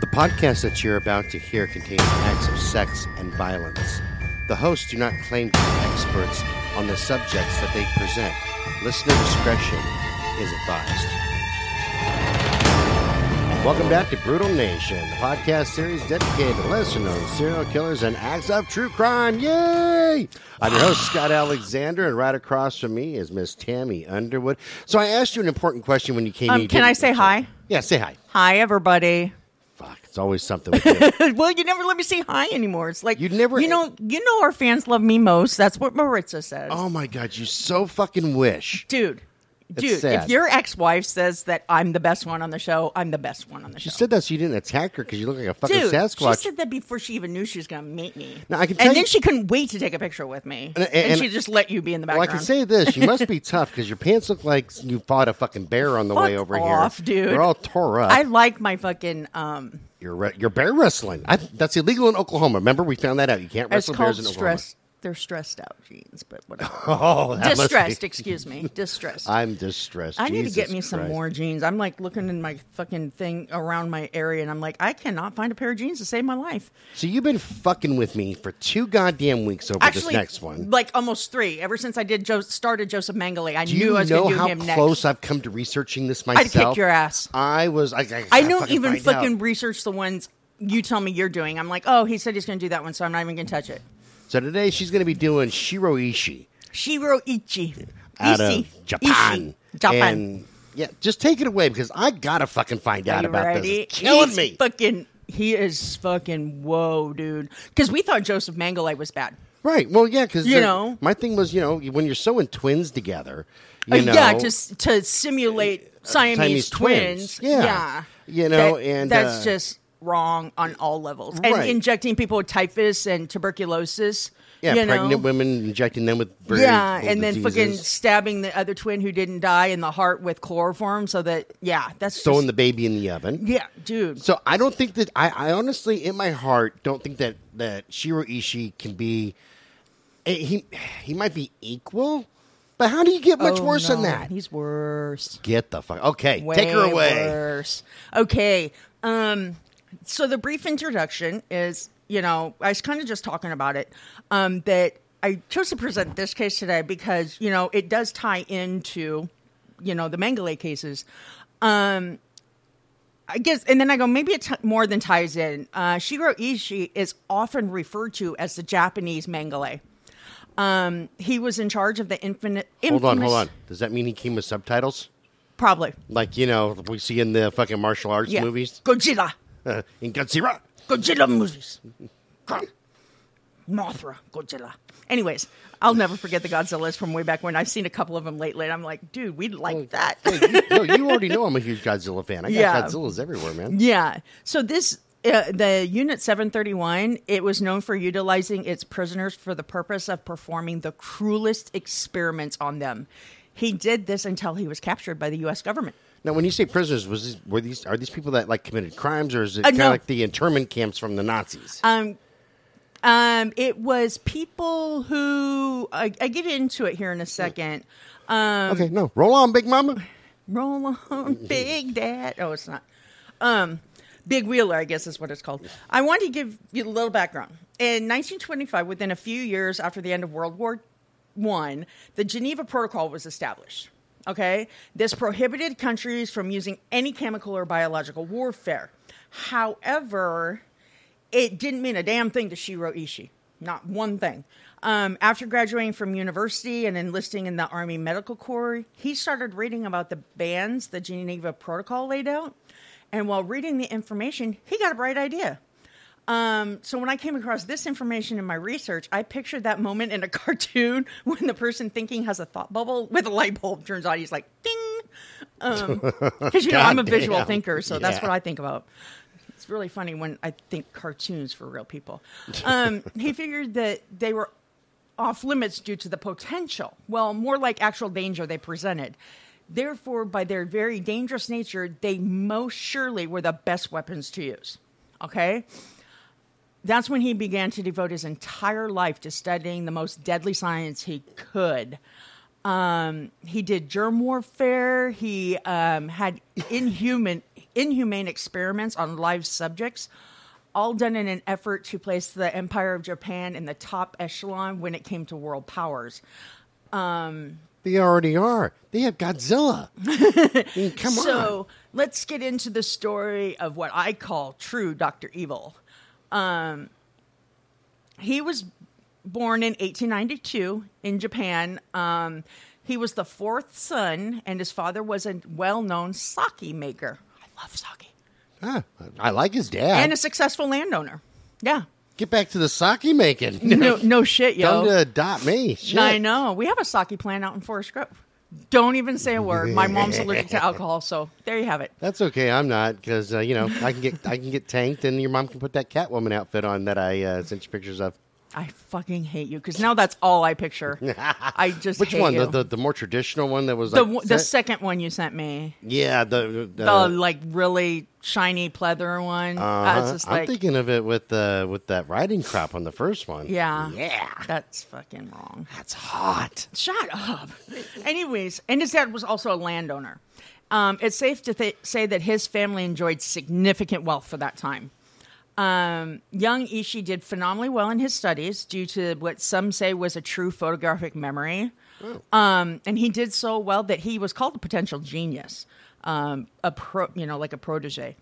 The podcast that you're about to hear contains acts of sex and violence. The hosts do not claim to be experts on the subjects that they present. Listener discretion is advised. Welcome back to Brutal Nation, the podcast series dedicated to lesser known serial killers and acts of true crime. Yay! I'm your host, Scott Alexander, and right across from me is Miss Tammy Underwood. So I asked you an important question when you came in. Um, You can I say answer. hi? Yeah, say hi. Hi, everybody. It's always something with you. well, you never let me say hi anymore. It's like You never- you know, you know, our fans love me most. That's what Maritza says, oh my god, you so fucking wish. dude. Dude, sad. if your ex-wife says that I'm the best one on the show, I'm the best one on the show. She show. said that so you didn't attack her because you look like a fucking Dude, Sasquatch. she said that before she even knew she was going to meet me. Now, I can tell and then she couldn't wait to take a picture with me, And- and, and- she just let you be in the background. well, I background. can say this: you must be tough because your pants look like you fought a fucking bear on the way Fuck over off, here. dude. They're all tore up. I like my fucking um. You're re- you're bear wrestling. I, that's illegal in Oklahoma. Remember, we found that out. You can't It's wrestle called bears in Oklahoma. stress. They're stressed out jeans, but whatever. Oh, that must be- distressed. Excuse me, distressed. I'm distressed. I need to get me some Christ. more jeans. I'm like looking in my fucking thing around my area, and I'm like, I cannot find a pair of jeans to save my life. So you've been fucking with me for two goddamn weeks over Actually, this next one. like almost three. Ever since I did jo- started Joseph Mengele, I Do knew you I was know going to do how him close next. I've come to researching this myself. I'd kick your ass. I was. I, I, I don't even fucking out. research the ones you tell me you're doing. I'm like, oh, he said he's going to do that one, so I'm not even going to touch it. So today she's going to be doing Shiro Ishii. Shiro out Ishii. of Japan. Ishii. Japan. And yeah, just take it away because I gotta fucking find out about ready? this. It's killing He's me. Fucking, he is fucking whoa, dude. Because we thought Joseph Mengele was bad. right. Well, yeah, because You know. my thing was, you know, when you're sewing twins together, you Uh, know, yeah, to to simulate Siamese, Siamese twins. twins. Yeah. You know, That- and, that's uh, just wrong on all levels. And Right. injecting people with typhus and tuberculosis. yeah, you pregnant know? women injecting them with very Yeah, and then fucking stabbing the other twin who didn't die in the heart with chloroform, so that yeah, that's throwing just, the baby in the oven. yeah, dude. So I don't think that I, I honestly, in my heart, don't think that that Shiro Ishii can be. eh, He he might be equal, but how do you get much Oh, worse than that? He's worse. Get the fuck. Okay, Way take her away. Worse. Okay. Um. So the brief introduction is, you know, I was kind of just talking about it. Um. That I chose to present this case today because you know it does tie into, you know, the Mengele cases. Um. I guess, and then I go, maybe it t- more than ties in. Uh, Shiro Ishii is often referred to as the Japanese Mengele. Um, he was in charge of the infinite. Hold on, hold on. Does that mean he came with subtitles? Probably. Like, you know, we see in the fucking martial arts Yeah. movies? Godzilla. in Godzilla. Godzilla movies. Mothra, Godzilla. Anyways, I'll never forget the Godzillas from way back when. I've seen a couple of them lately, and I'm like, dude, we'd like that. Hey, you, no, you already know I'm a huge Godzilla fan. I got Yeah. Godzillas everywhere, man. yeah. So this. Uh, the Unit 731, it was known for utilizing its prisoners for the purpose of performing the cruelest experiments on them. He did this until he was captured by the U.S. government. Now, when you say prisoners, was this, were these are these people that like committed crimes, or is it Uh, kind of no. like the internment camps from the Nazis? Um, um, it was people who I, I get into it here in a second. Um, okay, no, roll on, Big Mama. roll on, Big Dad. Oh, it's not. Um, Big Wheeler, I guess is what it's called. I want to give you a little background. In 1925, within a few years after the end of World War One, the Geneva Protocol was established. Okay, this prohibited countries from using any chemical or biological warfare. However, it didn't mean a damn thing to Shiro Ishii. Not one thing. Um, after graduating from university and enlisting in the Army Medical Corps, he started reading about the bans the Geneva Protocol laid out. And while reading the information, he got a bright idea. Um, so when I came across this information in my research, I pictured that moment in a cartoon when the person thinking has a thought bubble with a light bulb turns on. He's like, ding. Because, you know, I'm a visual Goddamn. thinker, so that's what I think about. It's really funny when I think cartoons for real people. Um, he figured that they were off limits due to the potential, well, more like actual danger they presented. Therefore, by their very dangerous nature, they most surely were the best weapons to use. Okay? That's when he began to devote his entire life to studying the most deadly science he could. Um, he did germ warfare. He um, had inhuman inhumane experiments on live subjects, all done in an effort to place the Empire of Japan in the top echelon when it came to world powers. They already are. They have Godzilla. I mean, come so on. let's get into the story of what I call true Doctor Evil. Um, he was born in 1892 in Japan. Um, he was the fourth son, and his father was a well-known sake maker. I love sake, Ah, I like his dad. and a successful landowner. Yeah, Get back to the sake making. no, no shit, yo. Come to adopt me. Shit. I know. We have a sake plant out in Forest Grove. Don't even say a word. My mom's allergic to alcohol, so there you have it. That's okay. I'm not because uh, you know I can get I can get tanked, and your mom can put that Catwoman outfit on that I uh, sent you pictures of. I fucking hate you because now that's all I picture. I just Which hate one? You. The, the the more traditional one that was the, like the second one you sent me, yeah the, the, the like really shiny pleather one. Uh-huh. just I'm thinking of it with the with that riding crop on the first one. yeah, yeah, that's fucking wrong. that's hot. Shut up. Anyways, and his dad was also a landowner. Um, it's safe to th- say that his family enjoyed significant wealth for that time. Um, young Ishii did phenomenally well in his studies due to what some say was a true photographic memory. Um, and he did so well that he was called a potential genius, um, a pro, you know, like a protege.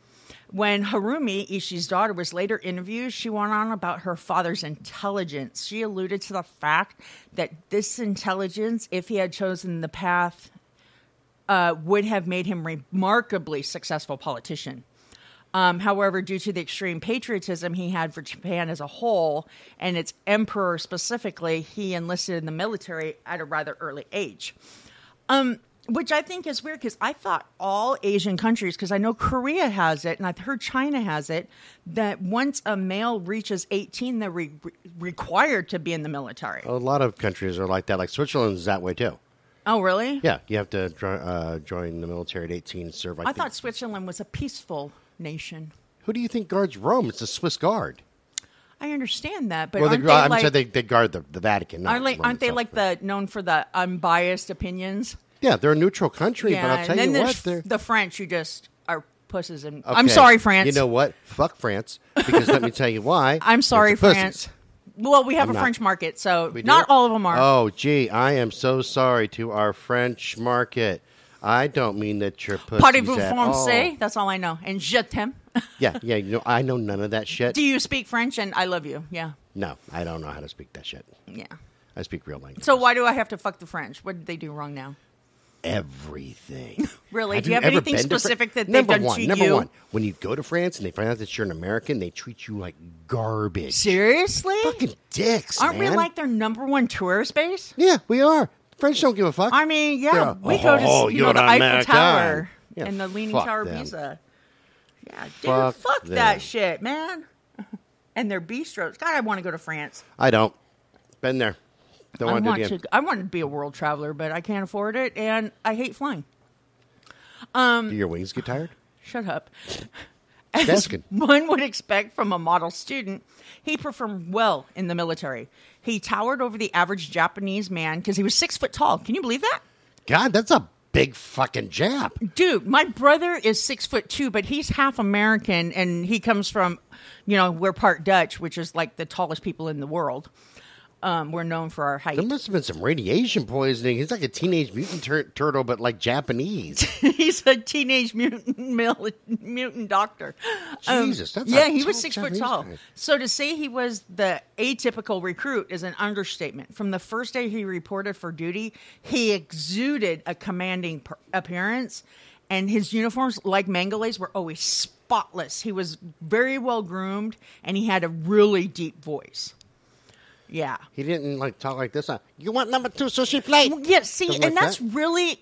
When Harumi, Ishii's daughter, was later interviewed, she went on about her father's intelligence. She alluded to the fact that this intelligence, if he had chosen the path, uh, would have made him remarkably successful politician. Um, however, due to the extreme patriotism he had for Japan as a whole and its emperor specifically, he enlisted in the military at a rather early age. Um, which I think is weird because I thought all Asian countries, because I know Korea has it and I've heard China has it, that once a male reaches 18, they're re- re- required to be in the military. A lot of countries are like that. Like Switzerland's that way too. Oh, really? Yeah, you have to uh, join the military at 18 and serve. I thought Switzerland was a peaceful nation. Who do you think guards Rome? It's the Swiss Guard. I understand that, but Well, aren't they, they, I'm like, sorry, they, they guard the, the Vatican. Not aren't, like, aren't they like the known for the unbiased opinions? Yeah, they're a neutral country, but I'll tell you what, they're. the French who just are pusses and I'm sorry, France. You know what? Fuck France. Because let me tell you why. I'm sorry, pussies. France. Well, we have I'm a not- French market, so not all of them are. Oh, gee, I am so sorry to our French market. I don't mean that you're pussies Parlez-vous at français? That's all I know. And je t'aime. Yeah, yeah. You know, I know none of that shit. Do you speak French? And I love you. Yeah, no, I don't know how to speak that shit. yeah. I speak real language. So why do I have to fuck the French? What did they do wrong now? everything. Really? Do you have ever anything been to Fran- specific that they've number done one, to number you? one, when you go to France and they find out that you're an American, they treat you like garbage. Seriously? Fucking dicks, Aren't man. we like their number one tourist base? Yeah, we are. French don't give a fuck. I mean, yeah, They're, we go to "Oh, you know you're the Eiffel American." Tower Yeah, and the Leaning fuck Tower them. Pizza. Yeah, dude, Fuck fuck, them. that shit, man. and their bistros. God, I want to go to France. I don't. Been there. Don't I want to do want it again. to. I want to be a world traveler, but I can't afford it, and I hate flying. Um, do your wings get tired? Shut up. As one would expect from a model student, he performed well in the military. He towered over the average Japanese man because he was six foot tall. Can you believe that? God, that's a big fucking Jap. Dude, my brother is six foot two, but he's half American and he comes from, you know, we're part Dutch, which is like the tallest people in the world. Um, we're known for our height. There must have been some radiation poisoning. He's like a teenage mutant tur- turtle, but like Japanese. he's a teenage mutant mil- mutant doctor. Um, Jesus, that's a yeah, he was six foot tall. guy. So to say he was the atypical recruit is an understatement. From the first day he reported for duty, he exuded a commanding per- appearance, and his uniforms, like Mengele's, were always spotless. He was very well groomed, and he had a really deep voice. Yeah. He didn't like talk like this. You want number two sushi plate? Well, yeah, see, Something and like that's that? really,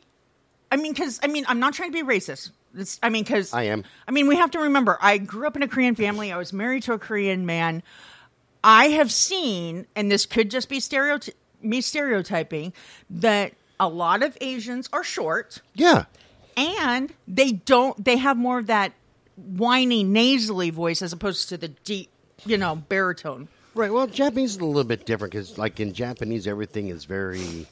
I mean, because I mean, I'm not trying to be racist. It's, I mean, because I am. I mean, we have to remember, I grew up in a Korean family. I was married to a Korean man. I have seen, and this could just be stereoty- me stereotyping, that a lot of Asians are short Yeah. and they don't. They have more of that whiny, nasally voice as opposed to the deep, you know, baritone. Right. Well, Japanese is a little bit different because, like in Japanese, everything is very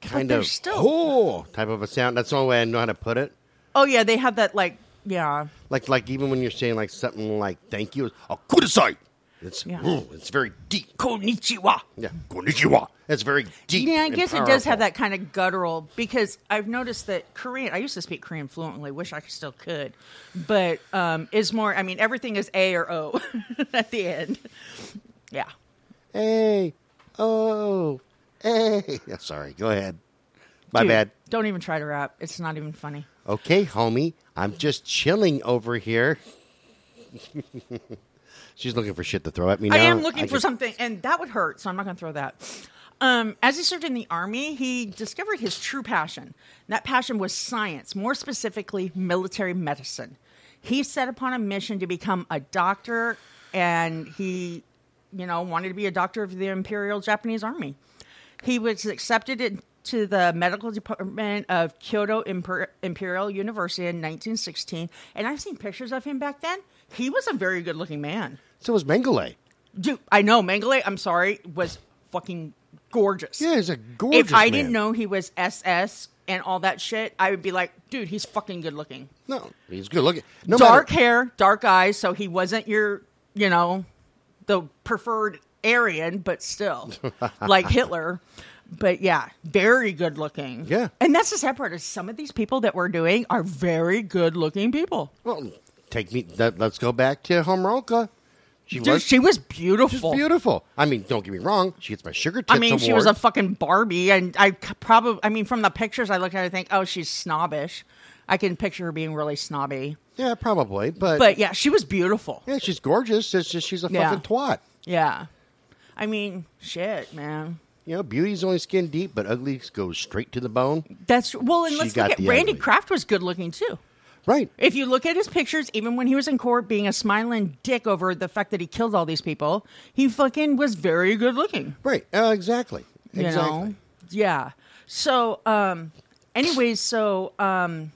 kind of still- oh type of a sound. That's the only way I know how to put it. Oh yeah, they have that like yeah. Like like even when you're saying like something like thank you, oh kudasai. It's Yeah. ooh, it's very deep. Konnichiwa. Yeah, konnichiwa. It's very deep. Yeah, I guess it does have that kind of guttural because I've noticed that Korean. I used to speak Korean fluently. Wish I still could, but um, is more. I mean, everything is A or O at the end. Yeah. Hey, oh, hey. Yeah, sorry, go ahead. My Dude, bad. Don't even try to rap. It's not even funny. Okay, homie, I'm just chilling over here. She's looking for shit to throw at me now. I am looking I for can- something, and that would hurt, so I'm not going to throw that. Um, as he served in the army, he discovered his true passion. And that passion was science, more specifically, military medicine. He set upon a mission to become a doctor, and he, you know, wanted to be a doctor of the Imperial Japanese Army. He was accepted into the medical department of Kyoto Imper- Imperial University in 1916, and I've seen pictures of him back then. He was a very good-looking man. So was Mengele. Dude, I know Mengele. I'm sorry, was fucking gorgeous. Yeah, he's a gorgeous. if I man. didn't know he was SS and all that shit, I would be like, dude, he's fucking good looking. no, he's good looking. No dark matter, hair, dark eyes, so he wasn't your, you know, the preferred Aryan, but still, like Hitler. But yeah, very good looking. Yeah. and that's the sad part is some of these people that we're doing are very good looking people. Well, take me. That, let's go back to Homolka. She Dude, was she was beautiful. beautiful. I mean, don't get me wrong. She gets my sugar tits I mean, she was a fucking Barbie, and I probably, I mean, from the pictures I looked at, I think, oh, she's snobbish. I can picture her being really snobby. yeah, probably, but But yeah, she was beautiful. yeah, she's gorgeous. It's just she's a Yeah. fucking twat. Yeah. I mean, shit, man. You know, beauty's only skin deep, but ugly goes straight to the bone. That's well, and She let's look at Randy ugly. Kraft was good looking too. Right. If you look at his pictures, even when he was in court being a smiling dick over the fact that he killed all these people, he fucking was very good looking. Right. Uh, exactly. you Exactly. know yeah so um anyways so um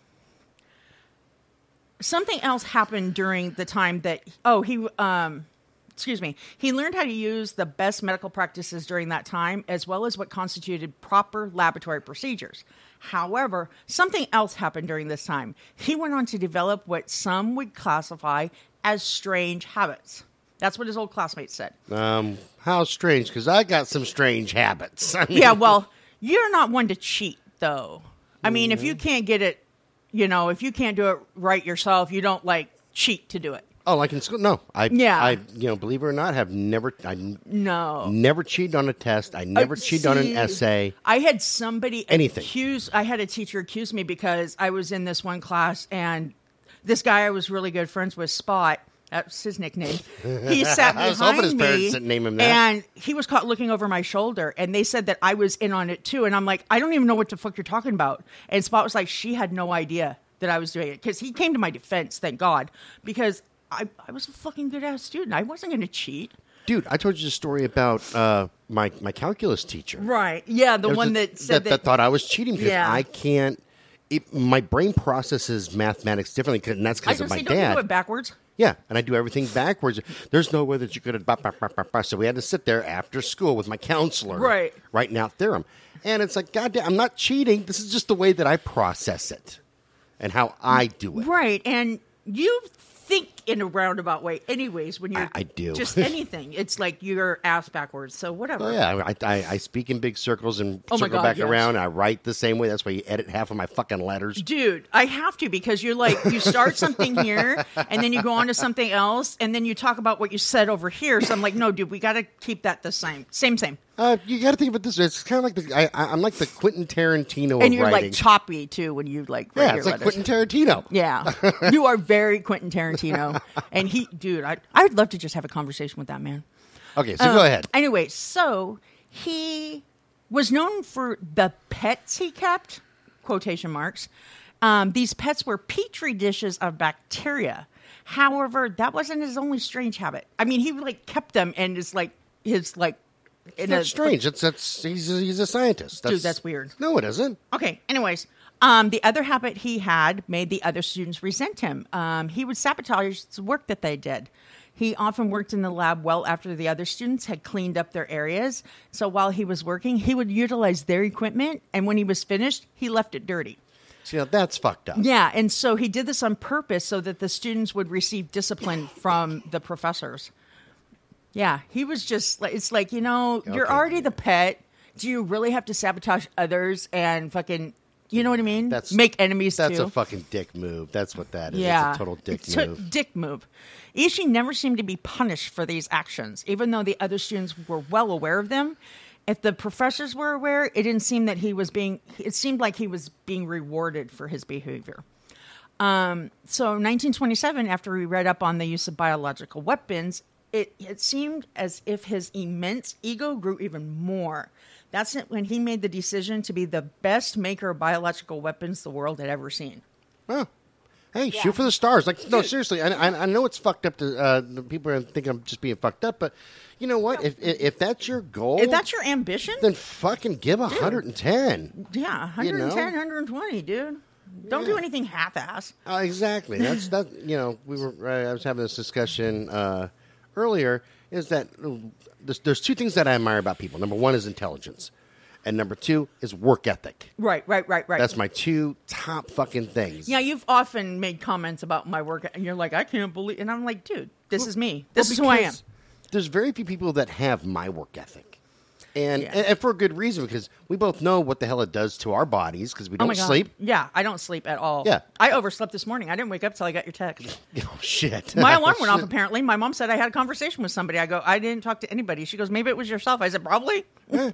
something else happened during the time that oh he um excuse me he learned how to use the best medical practices during that time as well as what constituted proper laboratory procedures however something else happened during this time he went on to develop what some would classify as strange habits that's what his old classmates said Um, how strange, because I got some strange habits. I mean, yeah, well, you're not one to cheat, though. I mean, if you Mm-hmm. can't get it, you know, if you can't do it right yourself, you don't like cheat to do it. Oh, like in school? No, I. Yeah. I, you know, believe it or not, have never. I n- No. never cheated on a test. I never Uh, cheated on an see, essay. I had somebody Anything. accuse. I had a teacher accuse me because I was in this one class and this guy I was really good friends with, Spot. That's his nickname. He sat I was hoping behind his me, parents didn't name him that. and he was caught looking over my shoulder. And they said that I was in on it too. And I'm like, I don't even know what the fuck you're talking about. And Spot was like, she had no idea that I was doing it because he came to my defense. Thank God, because I, I was a fucking good ass student. I wasn't going to cheat. Dude, I told you the story about uh, my my calculus teacher. Right? Yeah, the There's one a- that said that, thought I was cheating because Yeah. I can't. It, my brain processes mathematics differently, and that's because of my say, dad. do it backwards? Yeah, and I do everything backwards. There's no way that you could have. Bah, bah, bah, bah, bah. So we had to sit there after school with my counselor, Right. writing out theorem. And it's like, God damn, I'm not cheating. This is just the way that I process it and how I do it. Right, and you think in a roundabout way, anyways. When you're, I- I do. just anything. It's like you're ass backwards. So whatever. Oh yeah, I, I, I speak in big circles and Oh, circle God, back yes. around. I write the same way. That's why you edit half of my fucking letters. Dude, I have to because you're like you start something here and then you go on to something else and then you talk about what you said over here. So I'm like, no, dude, we got to keep that the same, same, same. Uh, you got to think about this. It's kind of like the I, I, I'm like the Quentin Tarantino And of you're writing. like choppy too when you like write yeah, it's like letters. Quentin Tarantino. Yeah, you are very Quentin Tarantino, and he, dude, I, I'd love to just have a conversation with that man. Okay, so Um, go ahead. Anyway, so he was known for the pets he kept, quotation marks. Um, these pets were petri dishes of bacteria. However, that wasn't his only strange habit. I mean, he like kept them and is like his like. In That's strange. It's that's he's a, he's a scientist. That's, Dude, that's weird. No, it isn't. Okay. Anyways, um, the other habit he had made the other students resent him. Um, he would sabotage the work that they did. He often worked in the lab well after the other students had cleaned up their areas. So while he was working, he would utilize their equipment, and when he was finished, he left it dirty. So, you know, that's fucked up. Yeah, and so he did this on purpose so that the students would receive discipline from the professors. Yeah, he was just like it's like, you know, you're already the pet. Do you really have to sabotage others and fucking you know what I mean? That's- Make enemies That's too. a fucking dick move. That's what that is. yeah, It's a total dick It's a move. dick move. Ishii never seemed to be punished for these actions, even though the other students were well aware of them. If the professors were aware, it didn't seem that he was being. It seemed like he was being rewarded for his behavior. Um, so, 1927, after we read up on the use of biological weapons, it, it seemed as if his immense ego grew even more. That's it when he made the decision to be the best maker of biological weapons the world had ever seen. Well, hey, shoot for the stars. Like, no, seriously. I, I, I know it's fucked up to uh, the people are thinking I'm just being fucked up, but you know what? If if, if that's your goal, If that's your ambition, then fucking give a hundred and ten. Yeah, You 110, know? 120, dude. Don't do anything half-ass. Uh, exactly. That's that. You know, we were. Uh, I was having this discussion uh, earlier. Is that uh, there's, there's two things that I admire about people. Number one is intelligence, and number two is work ethic. Right, right, right, right. That's my two top fucking things. yeah, you've often made comments about my work, and you're like, I can't believe. And I'm like, dude, this is me. Well, This is who I am. There's very few people that have my work ethic. And, Yeah. and for a good reason because we both know what the hell it does to our bodies because we Oh don't god. sleep. Yeah, I don't sleep at all. Yeah. I overslept this morning. I didn't wake up till I got your text. Oh shit! My alarm went off. Apparently, my mom said I had a conversation with somebody. I go, I didn't talk to anybody. She goes, maybe it was yourself. I said, probably. yeah,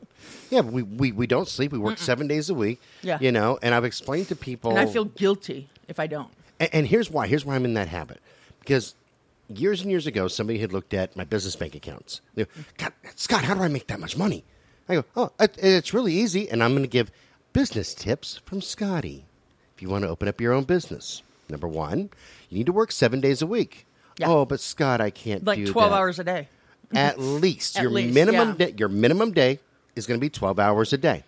but we, we we don't sleep. We work seven days a week. Yeah. you know. And I've explained to people, And I feel guilty if I don't. And, and here's why. Here's why I'm in that habit. Because years and years ago, somebody had looked at my business bank accounts. They go, God, Scott, how do I make that much money? I go, oh, it, it's really easy. And I'm going to give business tips from Scotty. If you want to open up your own business, number one, you need to work seven days a week. Yeah. Oh, but Scott, I can't. Like 12 that. hours a day. At least At your least, minimum yeah. day, your minimum day is going to be 12 hours a day.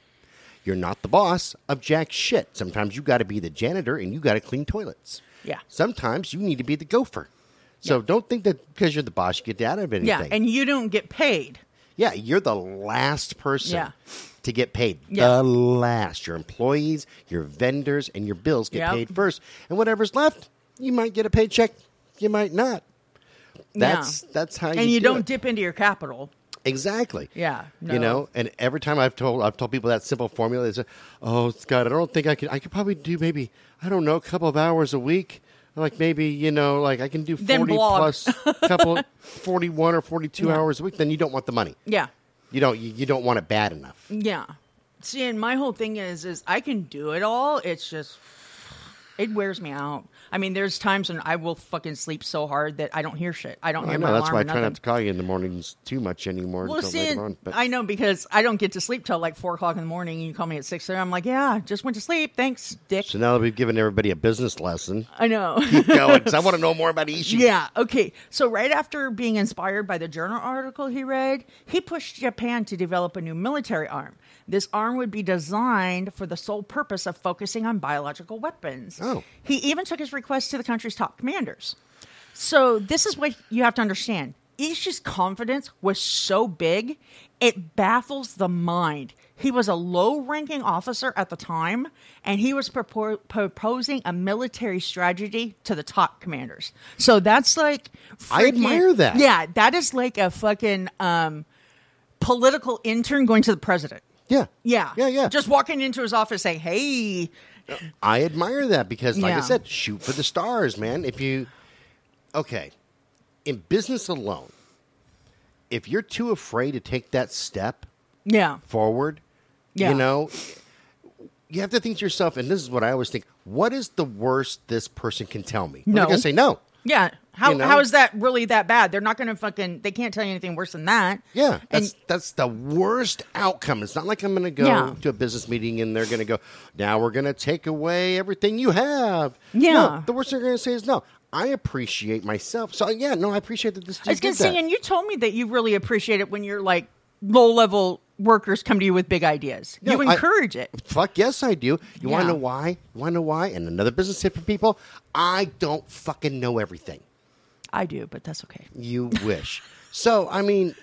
You're not the boss of jack shit. Sometimes you got to be the janitor and you got to clean toilets. Yeah. Sometimes you need to be the gopher. So don't think that because you're the boss you get out of anything. Yeah, and you don't get paid. yeah, you're the last person Yeah. to get paid. Yeah. The last. Your employees, your vendors, and your bills get Yep. paid first. And whatever's left, you might get a paycheck. You might not. That's yeah. that's how you and you do don't it. dip into your capital. Exactly. Yeah, You know, and every time I've told I've told people that simple formula is, oh Scott, I don't think I could. I could probably do maybe I don't know a couple of hours a week. Like maybe you know, like I can do forty blog. plus couple forty one or forty two Yeah. hours a week. Then you don't want the money. Yeah. You don't. You, you don't want it bad enough. Yeah. See, and my whole thing is, is I can do it all. It's just, it wears me out. I mean, there's times when I will fucking sleep so hard that I don't hear shit. I don't I hear know my that's why I try nothing. not to call you in the mornings too much anymore Well, see, on. I know because I don't get to sleep till like four o'clock in the morning, and you call me at six. I'm like, yeah, just went to sleep. Thanks, Dick. so now that we've given everybody a business lesson, I know. go because I want to know more about Ishii. Yeah. Okay. So right after being inspired by the journal article he read, he pushed Japan to develop a new military arm. This arm would be designed for the sole purpose of focusing on biological weapons. Oh. He even took his request to the country's top commanders. So this is what you have to understand. Ishii's confidence was so big, it baffles the mind. He was a low ranking officer at the time, and he was propor- proposing a military strategy to the top commanders. So that's like. I admire that. Yeah, that is like a fucking um, political intern going to the president. Yeah. Yeah. Yeah. Yeah. Just walking into his office saying, hey, I admire that because, like I said, shoot for the stars, man. If you, okay, in business alone, if you're too afraid to take that step yeah. forward, Yeah. you know, you have to think to yourself, and this is what I always think: what is the worst this person can tell me? I'm No. gonna say no. Yeah. How You know? how is that really that bad? They're not going to fucking. They can't tell you anything worse than that. Yeah, And that's that's the worst outcome. It's not like I'm going to go Yeah. to a business meeting and they're going to go, now we're going to take away everything you have. Yeah. No, the worst they're going to say is no. I appreciate myself. So yeah, no, I appreciate that this dude I was going to say, and you told me that you really appreciate it when you're like low level workers come to you with big ideas. No, you I- encourage it. Fuck yes, I do. You want to know why? You want to know why? And another business tip for people: I don't fucking know everything. I do, but that's okay. You wish. So, I mean,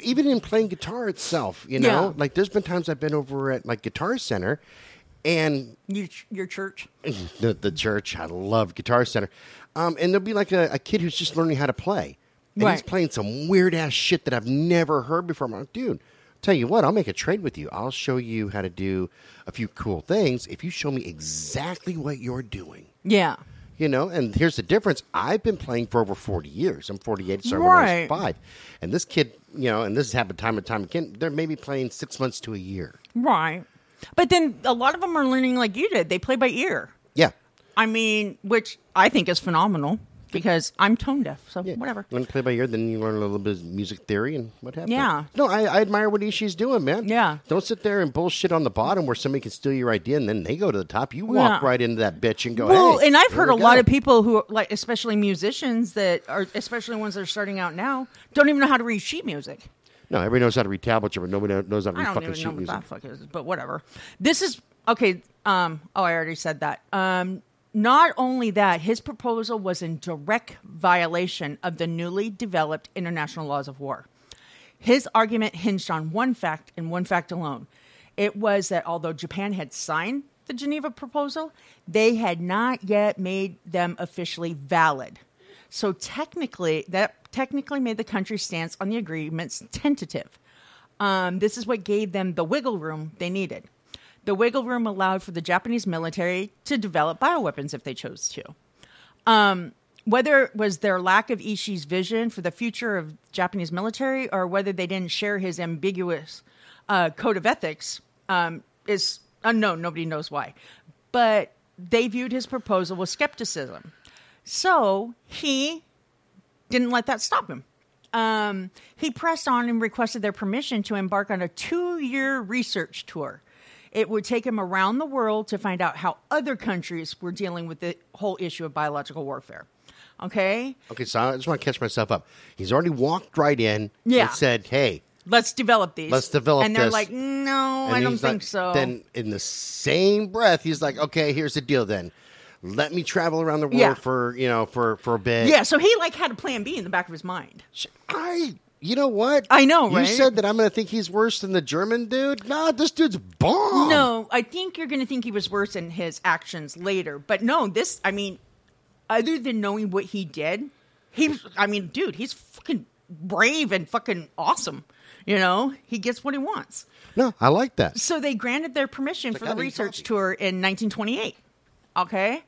even in playing guitar itself, you know, Yeah. like there's been times I've been over at like Guitar Center and You, your church. the, the church. I love Guitar Center. Um, and there'll be like a, a kid who's just learning how to play. And he's playing some weird ass shit that I've never heard before. I'm like, dude, tell you what, I'll make a trade with you. I'll show you how to do a few cool things if you show me exactly what you're doing. Yeah. You know, and here's the difference. I've been playing for over 40 years. I'm 48, started when I was Right. five. And this kid, you know, and this has happened time and time again, they're maybe playing six months to a year. Right. But then a lot of them are learning like you did. They play by ear. Yeah. I mean, which I think is phenomenal because I'm tone deaf. So Yeah. whatever. You to play by ear, then you learn a little bit of music theory and what happens. Yeah. No, I, I admire what Ishii's doing, man. Yeah. Don't sit there and bullshit on the bottom where somebody can steal your idea and then they go to the top. You walk Yeah. right into that bitch and go, Well, hey. and I've heard a lot of people who, like, especially musicians that are, especially ones that are starting out now, don't even know how to read sheet music. No, everybody knows how to read tablature, but nobody knows how to read fucking sheet know what music. that fuck is, but whatever. This is okay. Um. Oh, I already said that. Um. Not only that, his proposal was in direct violation of the newly developed international laws of war. His argument hinged on one fact and one fact alone. It was that although Japan had signed the Geneva proposal, they had not yet made them officially valid. So technically, that technically made the country's stance on the agreements tentative. Um, this is what gave them the wiggle room they needed. The wiggle room allowed for the Japanese military to develop bioweapons if they chose to. Um, whether it was their lack of Ishii's vision for the future of Japanese military or whether they didn't share his ambiguous uh, code of ethics um, is unknown. Nobody knows why. But they viewed his proposal with skepticism. So he didn't let that stop him. Um, he pressed on and requested their permission to embark on a two year research tour. It would take him around the world to find out how other countries were dealing with the whole issue of biological warfare. Okay? Okay, so I just want to catch myself up. He's already walked right in Yeah. and said, hey, Let's develop these. Let's develop And they're this. like, no, And I don't think like- so. Then, in the same breath, he's like, "Okay, here's the deal. Then, let me travel around the world Yeah. for you know for for a bit." yeah, so he like had a plan B in the back of his mind. I. You know what? I know, You right? said that I'm going to think he's worse than the German dude. Nah, this dude's bomb. No, I think you're going to think he was worse in his actions later. But no, this, I mean, other than knowing what he did, he, I mean, dude, he's fucking brave and fucking awesome. You know, he gets what he wants. no, I like that. So they granted their permission for the need research coffee. tour in 1928. Okay.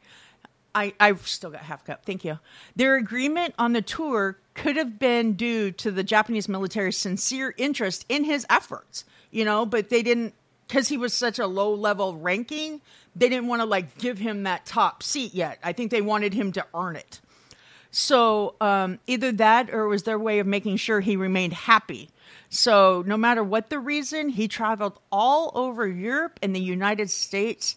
I, I've still got half cup. Thank you. Their agreement on the tour could have been due to the Japanese military's sincere interest in his efforts, you know, but they didn't, because he was such a low level ranking, they didn't want to like give him that top seat yet. I think they wanted him to earn it. So um, either that or it was their way of making sure he remained happy. So no matter what the reason, he traveled all over Europe and the United States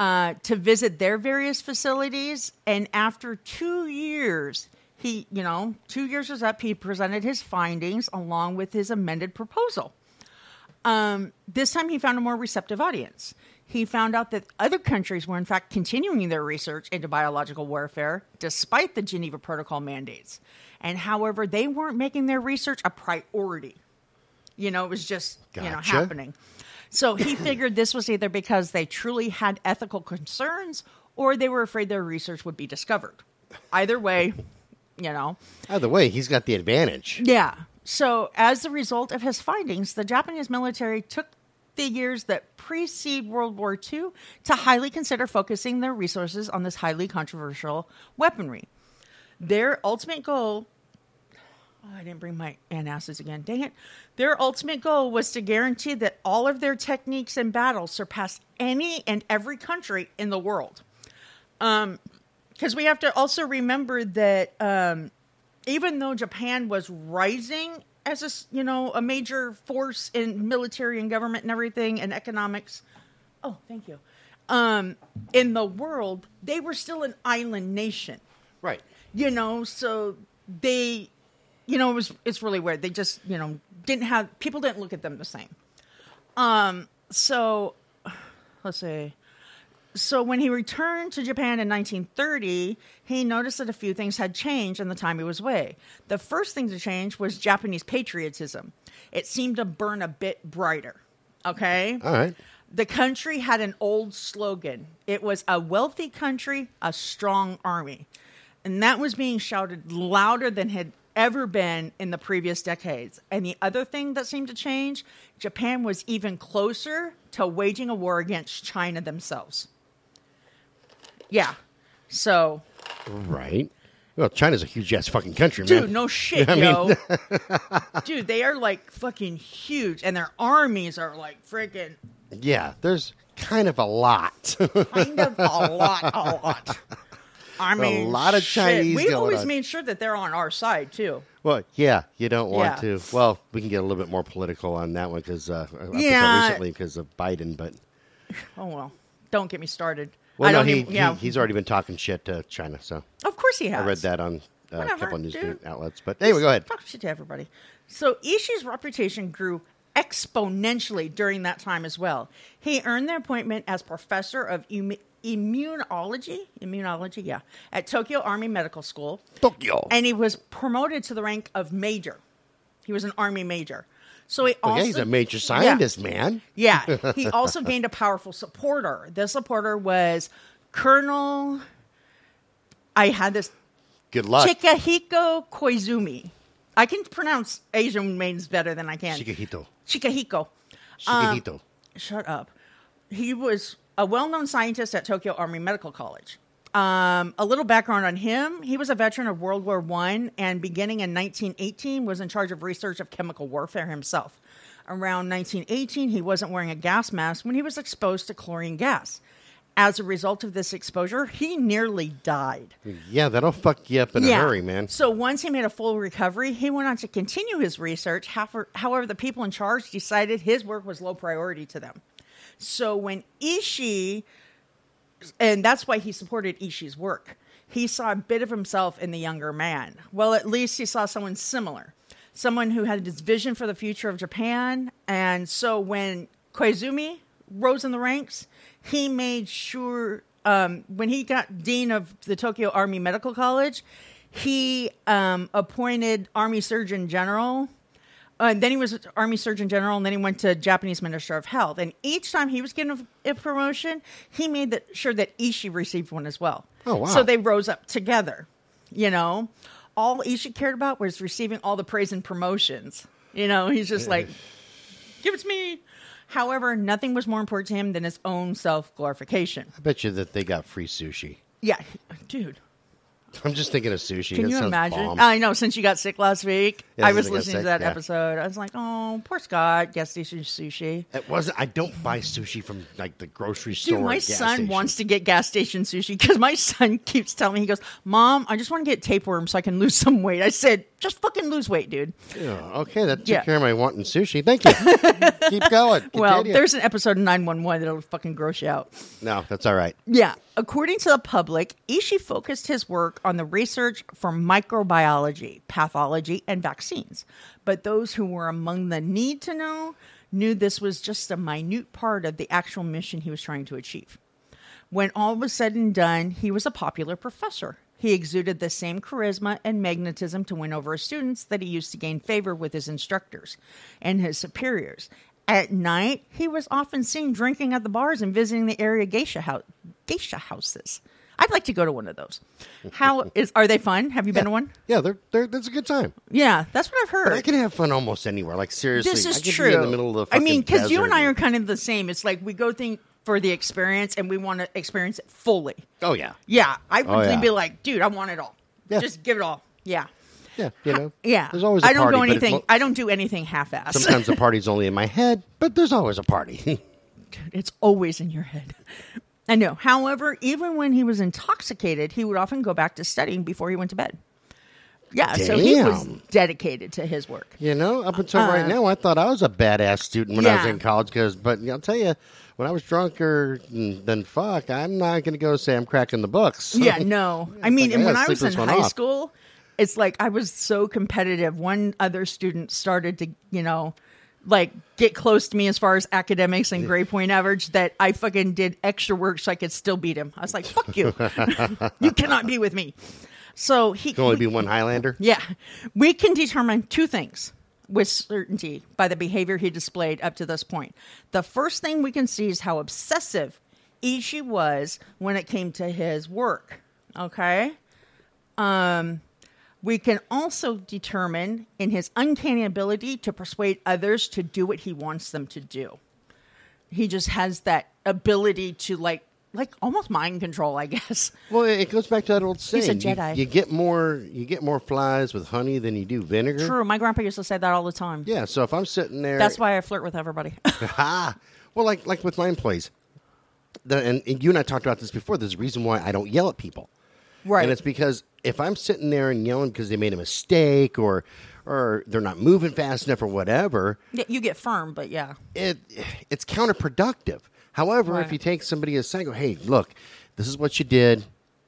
uh, to visit their various facilities. And after two years, he, you know, two years was up, he presented his findings along with his amended proposal. Um, this time he found a more receptive audience. He found out that other countries were, in fact, continuing their research into biological warfare despite the Geneva Protocol mandates. And however, they weren't making their research a priority. You know, it was just, you know, happening. So he figured this was either because they truly had ethical concerns or they were afraid their research would be discovered. Either way, you know. Either way, he's got the advantage. Yeah. So, as a result of his findings, the Japanese military took the years that precede World War II to highly consider focusing their resources on this highly controversial weaponry. Their ultimate goal. Oh, I didn't bring my antacids again. Dang it. Their ultimate goal was to guarantee that all of their techniques and battles surpassed any and every country in the world. Because we have to also remember that um, even though Japan was rising as a you know a major force in military and government and everything and economics, oh thank you, um, in the world they were still an island nation. Right. You know, so they, you know, it was it's really weird. They just you know didn't have people didn't look at them the same. Um, so let's see. So when he returned to Japan in 1930, he noticed that a few things had changed in the time he was away. The first thing to change was Japanese patriotism. It seemed to burn a bit brighter. Okay? All right. The country had an old slogan. It was a wealthy country, a strong army. And that was being shouted louder than had ever been in the previous decades. And the other thing that seemed to change, Japan was even closer to waging a war against China themselves. Yeah. So, Right. Well, China's a huge ass fucking country, dude, man. no shit, I mean- yo. dude, they are like fucking huge and their armies are like freaking Yeah, there's kind of a lot. kind of a lot, a lot. I mean, a lot of shit. Chinese We've always on. made sure that they're on our side too. well, yeah, you don't want Yeah. to. Well, we can get a little bit more political on that one because uh, Yeah. recently because of Biden, but Oh well, don't get me started. well, I no, he, even, yeah, he he's already been talking shit to China, so of course he has. I read that on uh, a couple of news dude. outlets. But anyway, go ahead. Talk shit to everybody. So Ishii's reputation grew exponentially during that time as well. He earned the appointment as professor of immunology, immunology, yeah, at Tokyo Army Medical School, Tokyo. and he was promoted to the rank of major. He was an army major. So he also yeah, he's a major Yeah. scientist, man. Yeah, he also gained a powerful supporter. The supporter was Colonel. I had this Good luck. Chikahiko Koizumi. I can pronounce Asian names better than I can. Shikihito. Chikahiko. Shikihito. Um, shut up. He was a well-known scientist at Tokyo Army Medical College. Um, a little background on him: he was a veteran of World War One, and beginning in 1918, was in charge of research of chemical warfare himself. Around 1918, he wasn't wearing a gas mask when he was exposed to chlorine gas. As a result of this exposure, he nearly died. yeah, that'll fuck you up in a hurry, man. So once he made a full recovery, he went on to continue his research. However, the people in charge decided his work was low priority to them. So when Ishii, and that's why he supported Ishii's work, he saw a bit of himself in the younger man. Well, at least he saw someone similar, someone who had this vision for the future of Japan. And so when Koizumi rose in the ranks, he made sure um, when he got dean of the Tokyo Army Medical College, he um, appointed Army Surgeon General. Uh, then he was Army Surgeon General, and then he went to Japanese Minister of Health. And each time he was getting a, a promotion, he made that, sure that Ishii received one as well. Oh, wow. So they rose up together. You know, all Ishii cared about was receiving all the praise and promotions. You know, he's just like, give it to me. However, nothing was more important to him than his own self glorification. I bet you that they got free sushi. Yeah, dude. I'm just thinking of sushi. Can That you sounds imagine? bomb. I know. Since you got sick last week, Yeah, I since was I got listening to that yeah. episode. I was like, "Oh, poor Scott, gas station sushi." It wasn't. I don't buy sushi from like the grocery store. Dude, my gas son station. wants to get gas station sushi because my son keeps telling me, he goes, "Mom, I just want to get tapeworm so I can lose some weight." I said, "Just fucking lose weight, dude." Yeah, okay, that took Yeah. care of my wanting sushi. Thank you. Keep going. Well, Continue. there's an episode of 911 that'll fucking gross you out. no. That's all right. Yeah. According to the public, Ishii focused his work on the research for microbiology, pathology, and vaccines. But those who were among the need to know knew this was just a minute part of the actual mission he was trying to achieve. When all was said and done, he was a popular professor. He exuded the same charisma and magnetism to win over his students that he used to gain favor with his instructors and his superiors. At night, he was often seen drinking at the bars and visiting the area geisha, house, geisha houses. I'd like to go to one of those. How is are they fun? Have you been to one? Yeah, they're, they're, that's a good time. Yeah, that's what I've heard. But I can have fun almost anywhere. Like seriously, this is I could true. Be in the middle of the I mean, because you and I are kind of the same. It's like we go think for the experience and we want to experience it fully. Oh yeah, Yeah, I oh, would Oh, yeah. be like, dude, I want it all. Yeah. Just give it all. Yeah. yeah. You know, Yeah. There's always. I I don't party, do but it's anything. mo- I don't do anything half-ass. Sometimes the party's only in my head, but there's always a party. it's always in your head. I know. However, even when he was intoxicated, he would often go back to studying before he went to bed. Yeah, so he was dedicated to his work. you know, up until right now, I thought I was a badass student when I was Uh, in college. Because, but I'll tell you, when I was drunker than fuck, I'm not going to go say I'm cracking the books. Yeah, no. I mean, like, and I when I was in high off. school, it's like I was so competitive. One other student started to, you know, like get close to me as far as academics and grade point average that I fucking did extra work so I could still beat him. I was like, fuck you. you cannot be with me. So he can only be one Highlander. Yeah. We can determine two things with certainty by the behavior he displayed up to this point. The first thing we can see is how obsessive Ishii was when it came to his work. Okay? Um, we can also determine in his uncanny ability to persuade others to do what he wants them to do. He just has that ability to like like almost mind control, I guess. Well, it goes back to that old saying. He's a You- Jedi. You, get more you get more flies with honey than you do vinegar. True. My grandpa used to say that all the time. Yeah, so if I'm sitting there That's why I flirt with everybody. Ah, well, like like with my employees, the, and, and you and I talked about this before. There's a reason why I don't yell at people, right. and it's because if I'm sitting there and yelling because they made a mistake or or they're not moving fast enough or whatever, you get firm, but yeah. it it's counterproductive. However, if you take somebody aside, and go, hey, look, this is what you did,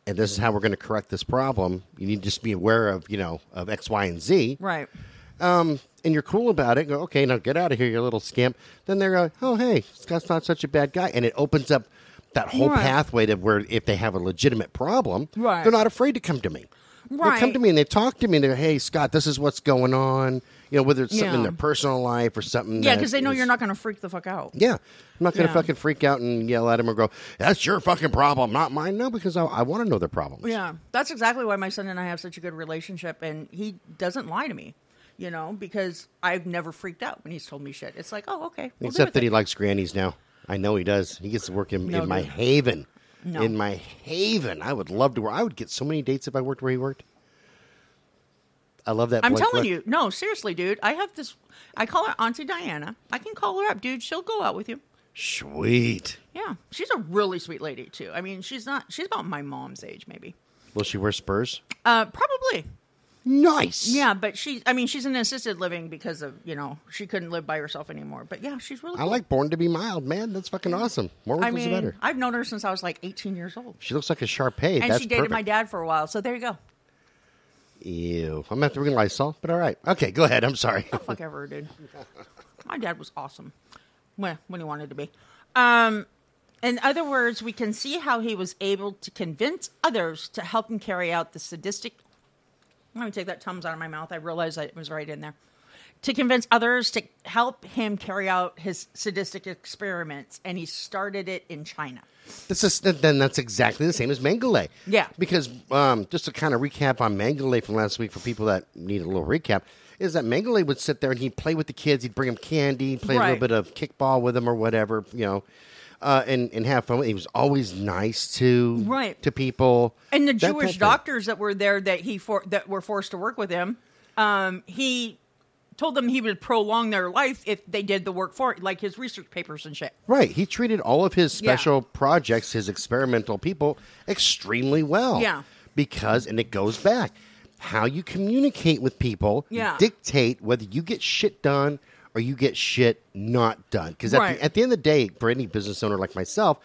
and this is how we're going to correct this problem. You need to just be aware of you know of X, Y, and Z Right. um, and you're cool about it, go, okay, now get out of here, you little scamp. Then they're going, oh, hey, Scott's not such a bad guy. And it opens up that whole Right. pathway to where if they have a legitimate problem, Right. they're not afraid to come to me. They come to me and they talk to me and they're, hey, Scott, this is what's going on. You know, whether it's something in their personal life or something. Yeah, because they know is- you're not going to freak the fuck out. Yeah. I'm not going to Yeah. fucking freak out and yell at them or go, that's your fucking problem, not mine. No, because I, I want to know their problems. Yeah, that's exactly why my son and I have such a good relationship, and he doesn't lie to me, you know, because I've never freaked out when he's told me shit. It's like, oh, okay. we'll Except that he likes grannies now. I know he does. He gets to work in, No, in my haven. No. In my haven. I would love to work. I would get so many dates if I worked where he worked. I love that. I'm telling clot. you, no, seriously, dude. I have this. I call her Auntie Diana. I can call her up, dude. She'll go out with you. Sweet. Yeah, she's a really sweet lady too. I mean, she's not. She's about my mom's age, maybe. Will she wear spurs? Uh, probably. Nice. Yeah, but she. I mean, she's in assisted living because of you know she couldn't live by herself anymore. But yeah, she's really. I Cool. like Born to be Mild, man. That's fucking awesome. More I mean, better. I've known her since I was like 18 years old, She looks like a Shar Pei. and That's she dated perfect. my dad for a while. So there you go. Ew. I'm gonna have to bring Lysol, but all right. Okay, go ahead. I'm sorry. Oh, fuck ever, dude. My dad was awesome. When, when he wanted to be. Um, in other words, we can see how he was able to convince others to help him carry out the sadistic. Let me take that Tums out of my mouth. I realized that it was right in there. To convince others to help him carry out his sadistic experiments, and he started it in China. This is then that's exactly the same as Mengele. Yeah. Because um, just to kind of recap on Mengele from last week for people that need a little recap, is that Mengele would sit there and he'd play with the kids. He'd bring them candy, play a little bit of kickball with them or whatever, you know, uh, and and have fun. He was always nice to Right. to people. And the Jewish doctors that were there that he for, that were forced to work with him, um, he told them he would prolong their life if they did the work for like his research papers and shit. Right. He treated all of his Yeah. special projects, his experimental people, extremely well. Yeah. Because, and it goes back, how you communicate with people Yeah. dictate whether you get shit done or you get shit not done. Because at, Right. the, at the end of the day, for any business owner like myself,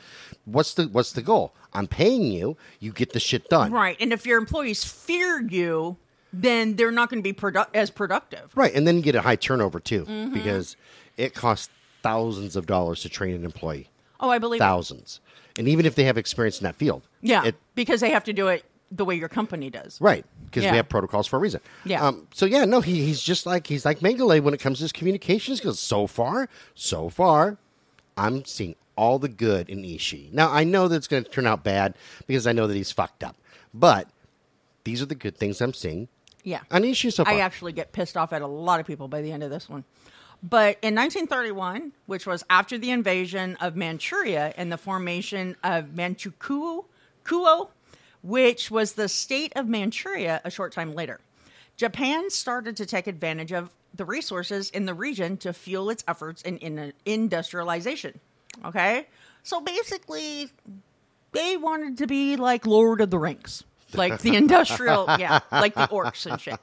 what's the what's the goal? I'm paying you. You get the shit done. Right. And if your employees fear you, then they're not going to be produ- as productive. Right, and then you get a high turnover too, Mm-hmm. because it costs thousands of dollars to train an employee. Oh, I believe. it. Thousands, and even if they have experience in that field, Yeah, it, because they have to do it the way your company does. Right, because Yeah. we have protocols for a reason. Yeah. Um, so yeah, no, he, he's just like he's like Mengele when it comes to his communications. Because so far, so far, I'm seeing all the good in Ishii. Now I know that it's going to turn out bad because I know that he's fucked up, but these are the good things I'm seeing Yeah. on Ishii so far. I actually get pissed off at a lot of people by the end of this one. But in 1931, which was after the invasion of Manchuria and the formation of Manchukuo, Kuo, which was the state of Manchuria a short time later, Japan started to take advantage of the resources in the region to fuel its efforts in, in industrialization. Okay? So basically, they wanted to be like Lord of the Rings. Like the industrial, yeah, like the orcs and shit.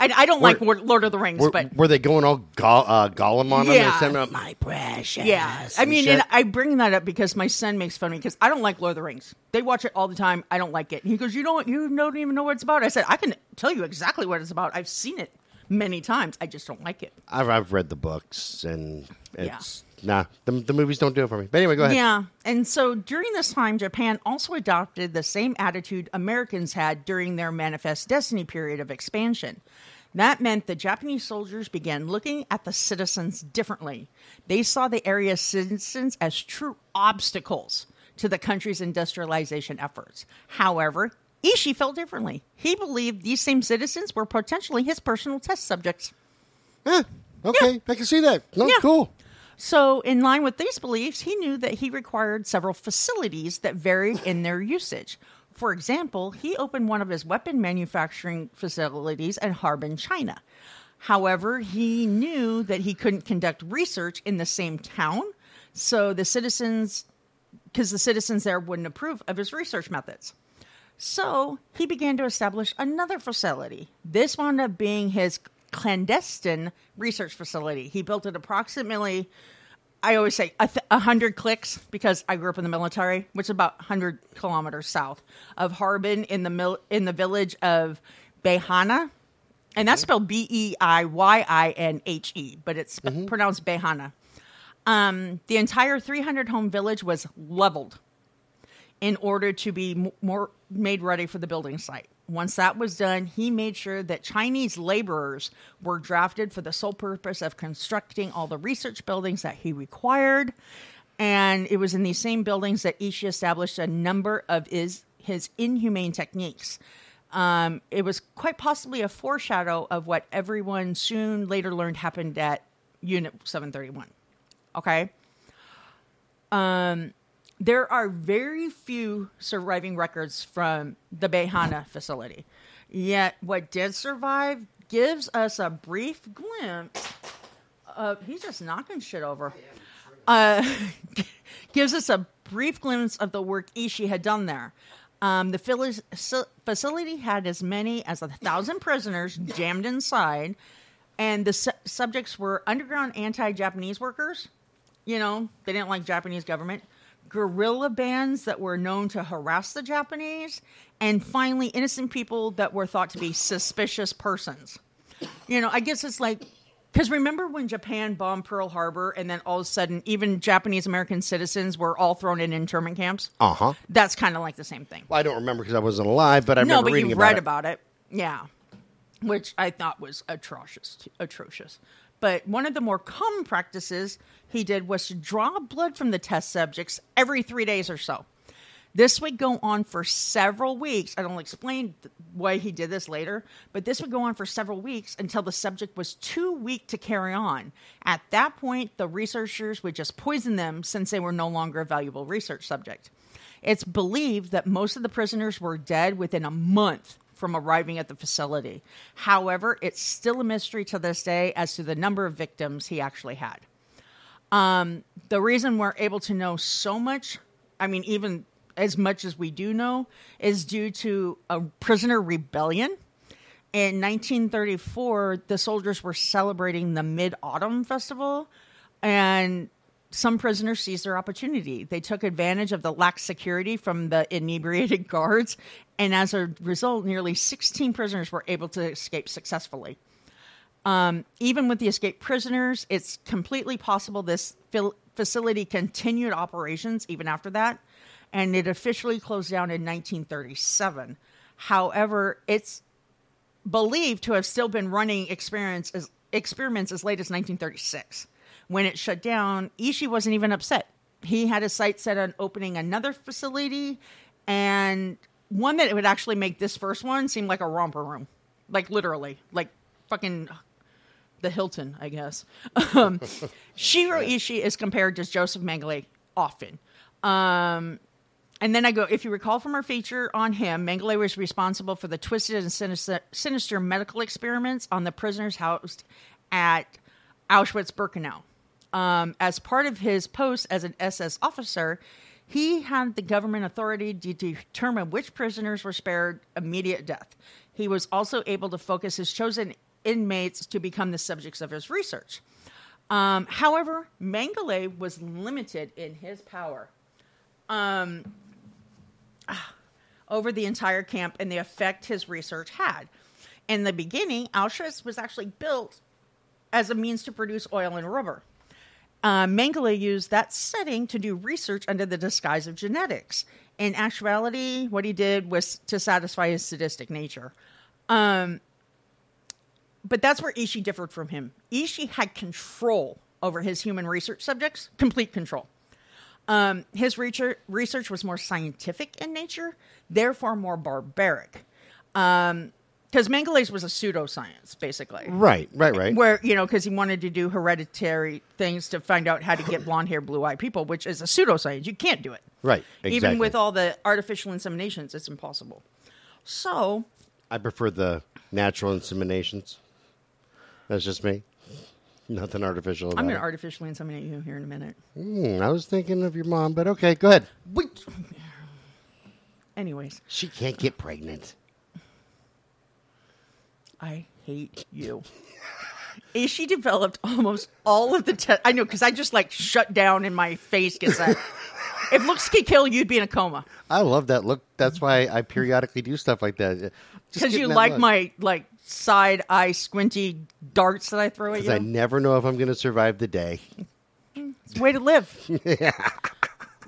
I, I don't like Lord of the Rings, were, but were they going all go- uh, Gollum on Yeah. them? My precious. yeah. I mean, and I bring that up because my son makes fun of me because I don't like Lord of the Rings. They watch it all the time. I don't like it. And he goes, "You don't, you don't even know what it's about." I said, "I can tell you exactly what it's about. I've seen it many times. I just don't like it." I've, I've read the books, and it's nah. The, the movies don't do it for me. But anyway, go ahead. Yeah. And so during this time, Japan also adopted the same attitude Americans had during their Manifest Destiny period of expansion. That meant the Japanese soldiers began looking at the citizens differently. They saw the area's citizens as true obstacles to the country's industrialization efforts. However, Ishii felt differently. He believed these same citizens were potentially his personal test subjects. Eh, okay, I can see that. No, Yeah. cool. So, in line with these beliefs, he knew that he required several facilities that varied in their usage. For example, he opened one of his weapon manufacturing facilities in Harbin, China. However, he knew that he couldn't conduct research in the same town, so the citizens, because the citizens there wouldn't approve of his research methods. So he began to establish another facility. This wound up being his clandestine research facility. He built it approximately, I always say, a, th- hundred clicks because I grew up in the military, which is about hundred kilometers south of Harbin in the mil- in the village of Behana, and that's spelled B E I Y I N H E, but it's sp- pronounced Behana. Um, the entire 300 home village was leveled in order to be more made ready for the building site. Once that was done, he made sure that Chinese laborers were drafted for the sole purpose of constructing all the research buildings that he required. And it was in these same buildings that Ishii established a number of his, his inhumane techniques. Um, it was quite possibly a foreshadow of what everyone soon later learned happened at Unit 731. Okay? There are very few surviving records from the Behana facility. Yet, what did survive gives us a brief glimpse of. He's just knocking shit over. Uh, gives us a brief glimpse of the work Ishii had done there. Um, the facility had as many as a thousand prisoners jammed inside, and the su- subjects were underground anti Japanese workers you know, they didn't like Japanese government, guerrilla bands that were known to harass the Japanese, and finally innocent people that were thought to be suspicious persons. You know, I guess it's like because remember when Japan bombed Pearl Harbor and then all of a sudden even Japanese American citizens were all thrown in internment camps? Uh huh. That's kind of like the same thing. Well, I don't remember because I wasn't alive, but I no, remember but reading you've about read it. about it. Yeah. Which I thought was atrocious. Atrocious. But one of the more common practices he did was to draw blood from the test subjects every three days or so. This would go on for several weeks. I don't explain why he did this later, but this would go on for several weeks until the subject was too weak to carry on. At that point, the researchers would just poison them since they were no longer a valuable research subject. It's believed that most of the prisoners were dead within a month from arriving at the facility. However, it's still a mystery to this day as to the number of victims he actually had. Um, the reason we're able to know so much, I mean, even as much as we do know, is due to a prisoner rebellion. In 1934, the soldiers were celebrating the Mid Autumn Festival, and some prisoners seized their opportunity. They took advantage of the lax security from the inebriated guards, and as a result, nearly 16 prisoners were able to escape successfully. Um, even with the escaped prisoners, it's completely possible this fil- facility continued operations even after that, and it officially closed down in 1937. However, it's believed to have still been running as, experiments as late as 1936. When it shut down, Ishii wasn't even upset. He had his sights set on opening another facility, and one that would actually make this first one seem like a romper room, like literally, like fucking the Hilton, I guess. Um, Shiro Ishii is compared to Joseph Mengele often. Um, and then I go, if you recall from our feature on him, Mengele was responsible for the twisted and sinister, sinister medical experiments on the prisoners housed at Auschwitz Birkenau. Um, as part of his post as an SS officer, he had the government authority to determine which prisoners were spared immediate death. He was also able to focus his chosen inmates to become the subjects of his research. Um, however, Mengele was limited in his power over the entire camp and the effect his research had. In the beginning, Auschwitz was actually built as a means to produce oil and rubber. Uh, Mengele used that setting to do research under the disguise of genetics. In actuality, what he did was to satisfy his sadistic nature. Um, but that's where Ishii differed from him. Ishii had control over his human research subjects, complete control. Um, his research, research was more scientific in nature, therefore more barbaric. Because Mengele's was a pseudoscience, basically. Right, right, right. Where, you know, because he wanted to do hereditary things to find out how to get blonde hair, blue eyed people, which is a pseudoscience. You can't do it. Right, exactly. Even with all the artificial inseminations, it's impossible. So, I prefer the natural inseminations. That's just me. Nothing artificial about I'm going to artificially inseminate you here in a minute. Hmm, I was thinking of your mom, but okay, go ahead. Wait. Anyways, She can't get pregnant. I hate you. She developed almost all of the te- I know because I just like shut down and my face gets that. if looks could kill, you'd be in a coma I love that look. That's why I periodically do stuff like that. Because you like look. my like side eye squinty darts that I throw at you. Because I never know if I'm going to survive the day. It's a way to live.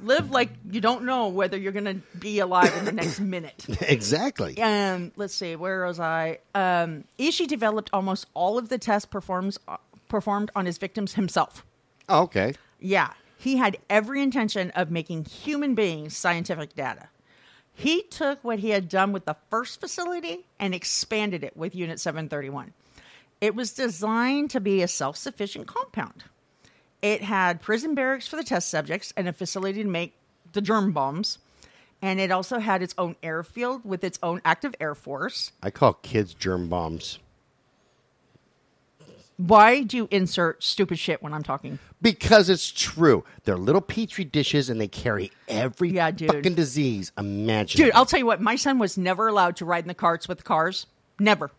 Live like you don't know whether you're going to be alive in the next minute. exactly. Um, let's see, where was I? Um, Ishii developed almost all of the tests performs, uh, performed on his victims himself. Oh, okay. Yeah, he had every intention of making human beings scientific data. He took what he had done with the first facility and expanded it with Unit 731. It was designed to be a self sufficient compound. It had prison barracks for the test subjects and a facility to make the germ bombs. And it also had its own airfield with its own active air force. I call kids germ bombs Why do you insert stupid shit when I'm talking? because it's true. They're little petri dishes and they carry every Yeah, dude. fucking disease imaginable. Dude, I'll tell you what, my son was never allowed to ride in the carts with the cars. Never.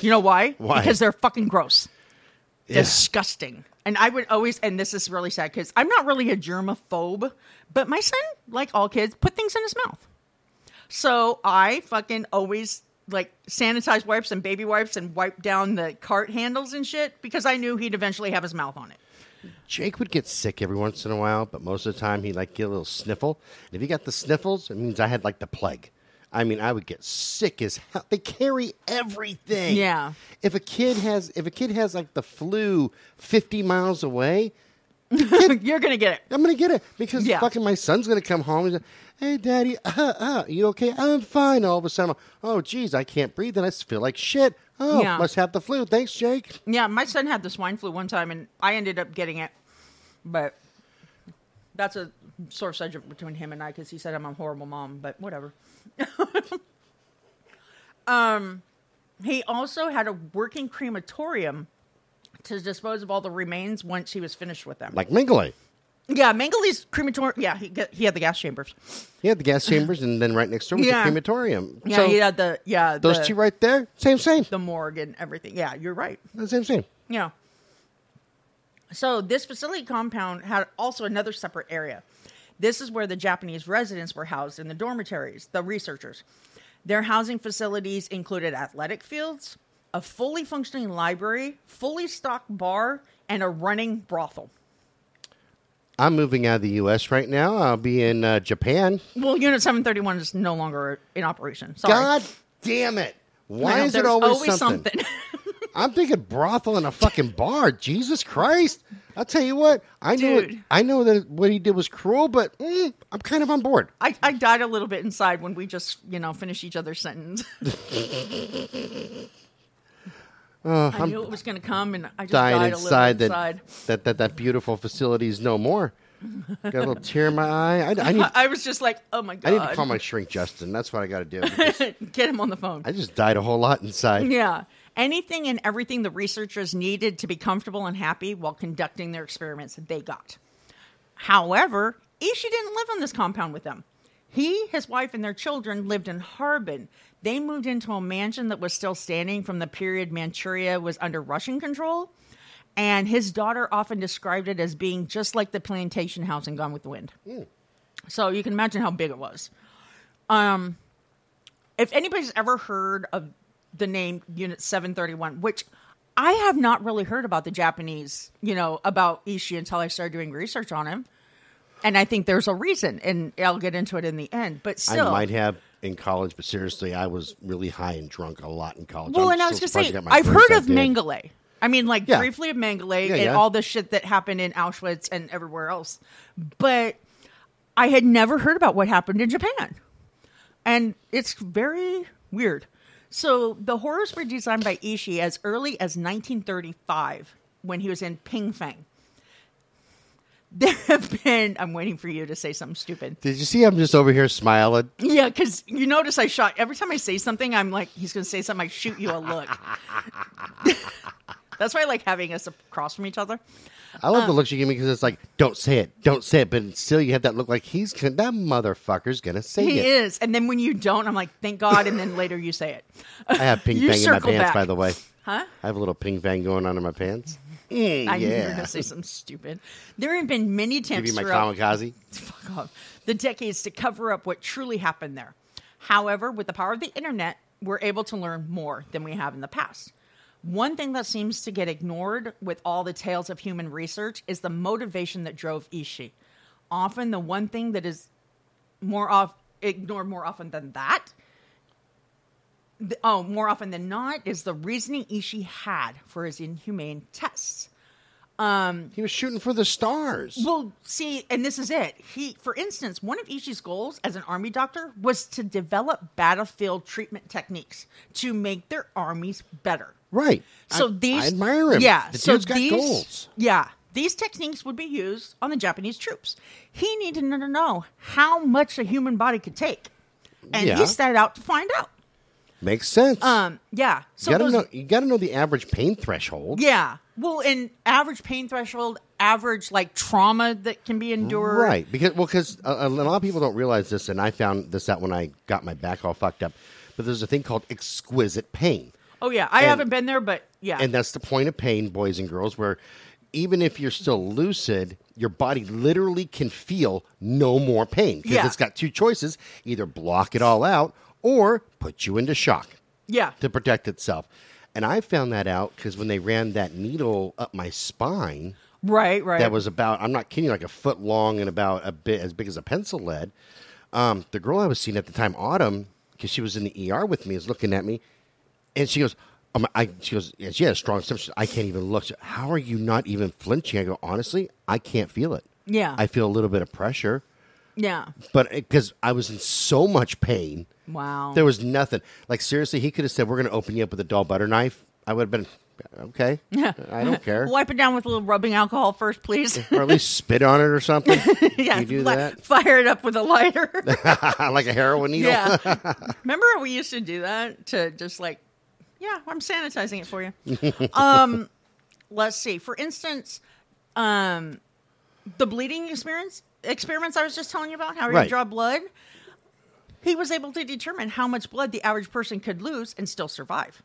You know why? Why? Because they're fucking gross. Yeah. Disgusting. And I would always, and this is really sad because I'm not really a germaphobe, but my son, like all kids, put things in his mouth. So I fucking always like sanitize wipes and baby wipes and wipe down the cart handles and shit because I knew he'd eventually have his mouth on it. Jake would get sick every once in a while, but most of the time he'd like get a little sniffle. And if he got the sniffles, it means I had like the plague. I mean, I would get sick as hell. They carry everything. Yeah. If a kid has, if a kid has like the flu fifty miles away, You're going to get it. I'm gonna get it because Yeah. fucking my son's gonna come home and say, "Hey, daddy, uh, uh, you okay? I'm fine." All of a sudden, oh, geez, I can't breathe and I feel like shit. Oh, Yeah. must have the flu. Thanks, Jake. Yeah, my son had the swine flu one time, and I ended up getting it. But that's a sore subject between him and I because he said I'm a horrible mom. But whatever. um, he also had a working crematorium to dispose of all the remains once he was finished with them. Like Mengele. yeah, Mengele's crematorium. Yeah, he he had the gas chambers. He had the gas chambers, and then right next door was Yeah. the crematorium. Yeah, so he had the yeah those the, two right there, same, same, the morgue and everything. Yeah, you're right. same, same. Yeah. So this facility compound had also another separate area. This is where the Japanese residents were housed in the dormitories, the researchers. Their housing facilities included athletic fields, a fully functioning library, fully stocked bar, and a running brothel. I'm moving out of the U.S. right now. I'll be in uh, Japan. Well, Unit 731 is no longer in operation. Sorry. God damn it! Why is it there's always, something? something. I'm thinking brothel and a fucking bar. Jesus Christ! I'll tell you what. I know. I know that what he did was cruel, but mm, I'm kind of on board. I, I died a little bit inside when we just, you know, finished each other's sentence. I knew it was going to come, and I just Dying died a inside little that, inside. that that that beautiful facility is no more. Got a little tear in my eye. I, I need. I was just like, oh my god. I need to call my shrink Justin. That's what I got to do. Get him on the phone. I just died a whole lot inside. yeah. Anything and everything the researchers needed to be comfortable and happy while conducting their experiments, they got. However, Ishii didn't live on this compound with them. He, his wife, and their children lived in Harbin. They moved into a mansion that was still standing from the period Manchuria was under Russian control. And his daughter often described it as being just like the plantation house in Gone with the Wind. So you can imagine how big it was. Um, if anybody's ever heard of the name Unit 731, which I have not really heard about the Japanese, you know, about Ishii until I started doing research on him. And I think there's a reason, and I'll get into it in the end. But still, I might have in college, but seriously, I was really high and drunk a lot in college. Well, I'm and I was so gonna surprised say, I got my I've heard of. Mengele. I mean, like Yeah. briefly of Mengele Yeah, and yeah. all the shit that happened in Auschwitz and everywhere else, but I had never heard about what happened in Japan, and it's very weird. So the horrors were designed by Ishii as early as 1935 when he was in Pingfang. There have been. I'm waiting for you to say something stupid. Did you see? I'm just over here smiling. Yeah, because you notice I shot every time I say something. I'm like, he's going to say something. I shoot you a look. That's why I like having us across from each other. I love the look she gave me because it's like, don't say it, don't say it, but still you have that look like he's gonna, that motherfucker's gonna say it. He is. and then when you don't, I'm like, thank God. And then later you say it. I have ping fang in my pants, back. by the way. Huh? I have a little ping fang going on in my pants. Mm, I knew you were going to say something stupid. There have been many Give attempts you my kamikaze. fuck off, the decades to cover up what truly happened there. However, with the power of the internet, we're able to learn more than we have in the past. One thing that seems to get ignored with all the tales of human research is the motivation that drove Ishii. Often, the one thing that is more off ignored more often than that. th- oh, more often than not, is the reasoning Ishii had for his inhumane tests. Um, he was shooting for the stars. Well, see, and this is it. He, for instance, one of Ishii's goals as an army doctor was to develop battlefield treatment techniques to make their armies better. right. So I, these, I admire him. Yeah, The so dude's got these, goals. Yeah, these techniques would be used on the Japanese troops. He needed to know how much a human body could take, and Yeah. he set out to find out. Makes sense. Um, yeah. So you gotta those, know. You gotta know the average pain threshold. yeah. Well, in average pain threshold, average like trauma that can be endured. Right, because well, because a, a lot of people don't realize this, and I found this out when I got my back all fucked up. But there's a thing called exquisite pain, Oh yeah, I And- haven't been there, but yeah. and that's the point of pain, boys and girls, where even if you're still lucid, your body literally can feel no more pain because Yeah. it's got two choices: either block it all out or put you into shock yeah. to protect itself. And I found that out because when they ran that needle up my spine, Right, right. that was about I'm not kidding, like a foot long and about a bit as big as a pencil lead. Um, the girl I was seeing at the time, Autumn, because she was in the ER with me, is looking at me, and she goes, um, I, she goes, yeah, she had a strong symptom. I can't even look. How are you not even flinching? I go, honestly, I can't feel it. Yeah. I feel a little bit of pressure, yeah. but because I was in so much pain, Wow. there was nothing. Like seriously, he could have said, "We're going to open you up with a dull butter knife." I would have been okay. I don't care. Wipe it down with a little rubbing alcohol first, please. or at least spit on it or something. yeah. you do fi- that Fire it up with a lighter. like a heroin needle. yeah. Remember we used to do that to just like, yeah, I'm sanitizing it for you. um, let's see. For instance, um, the bleeding experience experiments I was just telling you about, how you Right. draw blood. He was able to determine how much blood the average person could lose and still survive.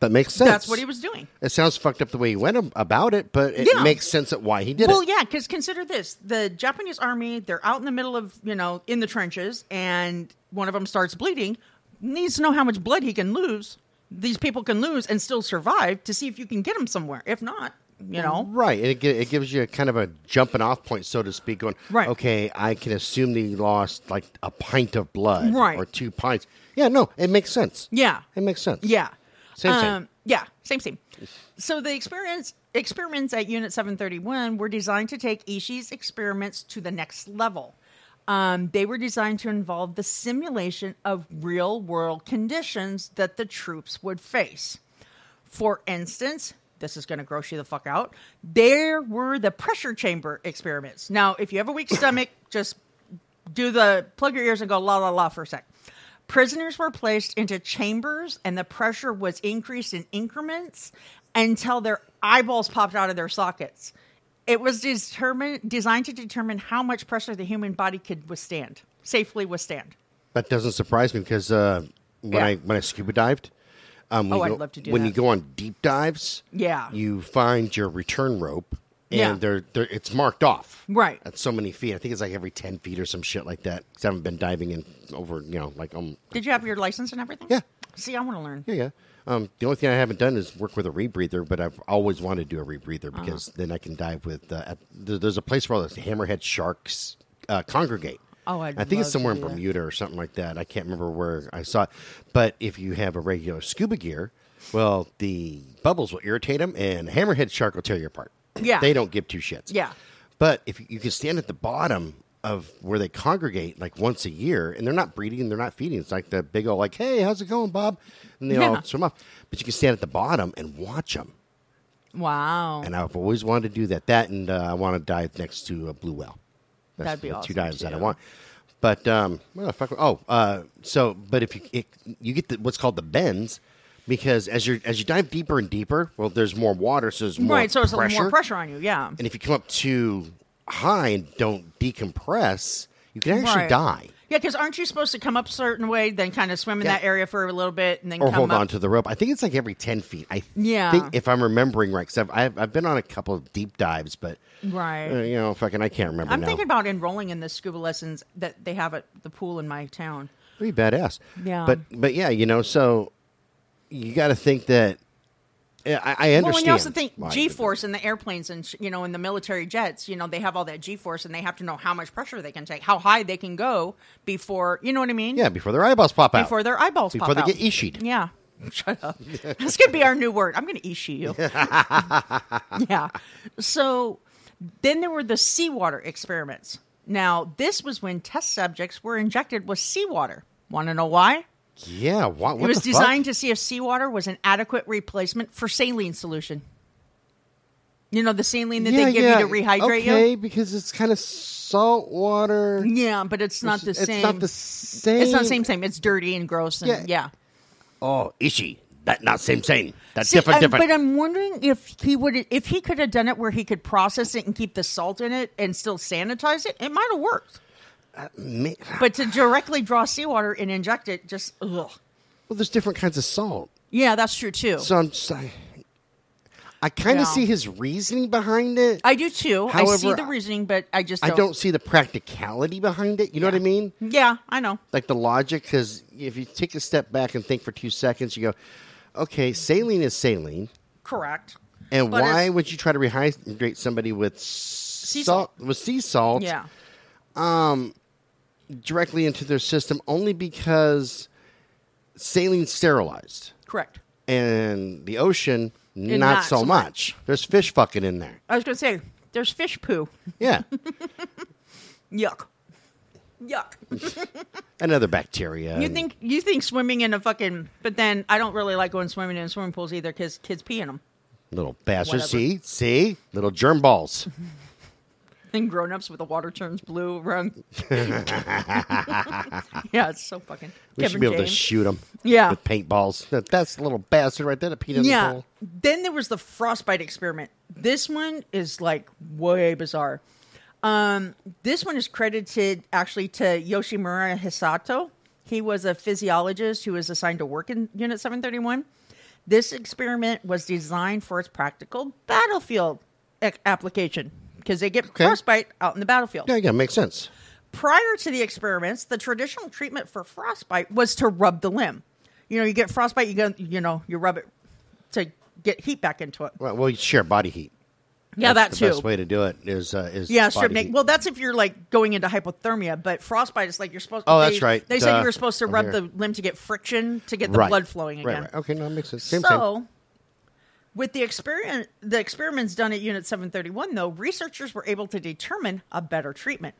That makes sense. That's what he was doing. It sounds fucked up the way he went about it, but it Yeah. makes sense at why he did Well, it. Well, yeah, because consider this: the Japanese army, they're out in the middle of, you know, in the trenches, and one of them starts bleeding. Needs to know how much blood he can lose. These people can lose and still survive to see if you can get them somewhere. If not, you know, Right, and it, it gives you a kind of a jumping off point, so to speak. Going, Right. Okay, I can assume that he lost like a pint of blood, Right. or two pints. Yeah, no, it makes sense. yeah, It makes sense. yeah, Same, same. Um, yeah, same, same. So the experience experiments at Unit 731 were designed to take Ishii's experiments to the next level. Um, they were designed to involve the simulation of real world conditions that the troops would face. For instance, this is going to gross you the fuck out. There were the pressure chamber experiments. Now, if you have a weak stomach, just do the plug your ears and go la la la for a sec. Prisoners were placed into chambers and the pressure was increased in increments until their eyeballs popped out of their sockets. It was determined, designed to determine how much pressure the human body could withstand, safely withstand. That doesn't surprise me because uh, when Yeah. I when I scuba dived, um, when Oh, you I'd go, love to do when that. you go on deep dives, Yeah. you find your return rope, and Yeah. they're, they're it's marked off, Right. at so many feet. I think it's like every ten feet or some shit like that. Because I haven't been diving in over, you know, like um, Did you have your license and everything? Yeah. See, I want to learn. yeah, yeah. Um, the only thing I haven't done is work with a rebreather, but I've always wanted to do a rebreather because then I can dive with. Uh, at, there's a place where all the hammerhead sharks uh, congregate. Oh, I'd I think it's somewhere in. Bermuda or something like that. I can't remember where I saw it. But if you have a regular scuba gear, well, the bubbles will irritate them, and hammerhead shark will tear you apart. Yeah. they don't give two shits. Yeah. But if you, can stand at the bottom of where they congregate like once a year, and they're not breeding, they're not feeding. It's like the big old like, hey, how's it going, Bob? And they all Yeah. swim up. But you can stand at the bottom and watch them. Wow. And I've always wanted to do that. That and uh, I want to dive next to a blue whale. That's That'd be the two awesome, dives that I want. But um, well, fuck, oh, uh, so but if you it, you get the, what's called the bends, because as you as you dive deeper and deeper, well, there's more water, so there's more right. So it's a pressure. more pressure on you. Yeah. And if you come up too high and don't decompress, you can actually Right. die. Yeah, because aren't you supposed to come up a certain way, then kind of swim in Yeah. that area for a little bit, and then Or come hold up? on to the rope. I think it's like every ten feet. I Yeah. think if I'm remembering right, because I've, I've I've been on a couple of deep dives, but Right. uh, you know, fucking, I can't remember I'm now. thinking about enrolling in the scuba lessons that they have at the pool in my town. Pretty badass. Yeah. But but yeah, you know, so you got to think that. Yeah, I, I understand. Well, and you also think G force in the airplanes and you know in the military jets, you know they have all that G force and they have to know how much pressure they can take, how high they can go before you know what I mean? Yeah, before their eyeballs pop out. before their eyeballs Before pop they get ishied. Yeah. Shut up. This could be our new word. I'm going to ishi you. yeah. So then there were the seawater experiments. Now, this was when test subjects were injected with seawater. Want to know why? Yeah. What, what it was the fuck? designed to see if seawater was an adequate replacement for saline solution. You know, the saline that yeah, they give yeah. you to rehydrate okay, you? because it's kind of salt water. Yeah, but it's not the same. it's not the same. It's not the same same. It's dirty and gross and Yeah. yeah. Oh, ishi. That not same same. That's See, different. I'm- different. But I'm wondering if he would, if he could have done it where he could process it and keep the salt in it and still sanitize it, it might have worked. Ma- But to directly draw seawater and inject it, just ugh. well, there's different kinds of salt. Yeah, that's true too. So I'm just, I, kind of Yeah. see his reasoning behind it. I do too. I see However, the reasoning, but I just I don't. don't see the practicality behind it. You know what I mean? Yeah, I know. Like the logic, because if you take a step back and think for two seconds, you go, okay, saline is saline. Correct. And But why would you try to rehydrate somebody with Sea salt, with sea salt Yeah. Um, directly into their system only because saline's sterilized Correct. and the ocean not, not so, so much. There's fish fucking in there. I was going to say, there's fish poo. Yeah, Yuck. Yuck. and other bacteria. You and- think you think swimming in a fucking, but then I don't really like going swimming in swimming pools either because kids pee in them. little bastards? See, see, little germ balls. And grown ups with the water turns blue around. yeah, it's so fucking. We Kevin should be able James. to shoot them. Yeah. with paintballs. That, that's a little bastard right there. in the Yeah. pool. Then there was the frostbite experiment. This one is like way bizarre. Um, this one is credited actually to Yoshimura Hisato. He was a physiologist who was assigned to work in Unit 731. This experiment was designed for its practical battlefield a- application because they get Okay. frostbite out in the battlefield. Yeah, yeah, makes sense. Prior to the experiments, the traditional treatment for frostbite was to rub the limb. You know, you get frostbite, you go, you know, you rub it to get heat back into it. Well, well you share body heat. Yeah, That's that the too. best way to do it is uh, is yeah, strip naked. Well, that's if you're like going into hypothermia, but frostbite is like you're supposed. Oh, they- that's right. They said you were supposed to rub the limb to get friction to get the Right. blood flowing Right, again. right. Okay, no, that makes sense. Same, so. With the experiment, the experiments done at Unit 731, though, researchers were able to determine a better treatment.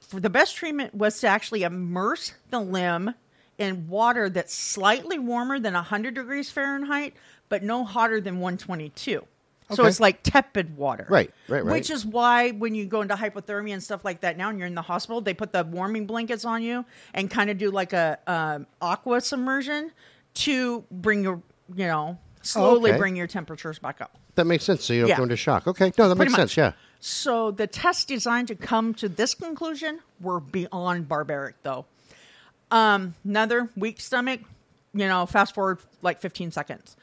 For the best treatment was to actually immerse the limb in water that's slightly warmer than 100 degrees Fahrenheit, but no hotter than 122. So it's like tepid water. Right, right, right. Which is why when you go into hypothermia and stuff like that now and you're in the hospital, they put the warming blankets on you and kind of do like a um, aqua submersion to bring your, you know, slowly okay. bring your temperatures back up. That makes sense. So you don't Yeah. go into shock. Okay, no, that Pretty makes much. sense. Yeah. So the tests designed to come to this conclusion were beyond barbaric, though. Um, another weak stomach, you know, fast forward like 15 seconds.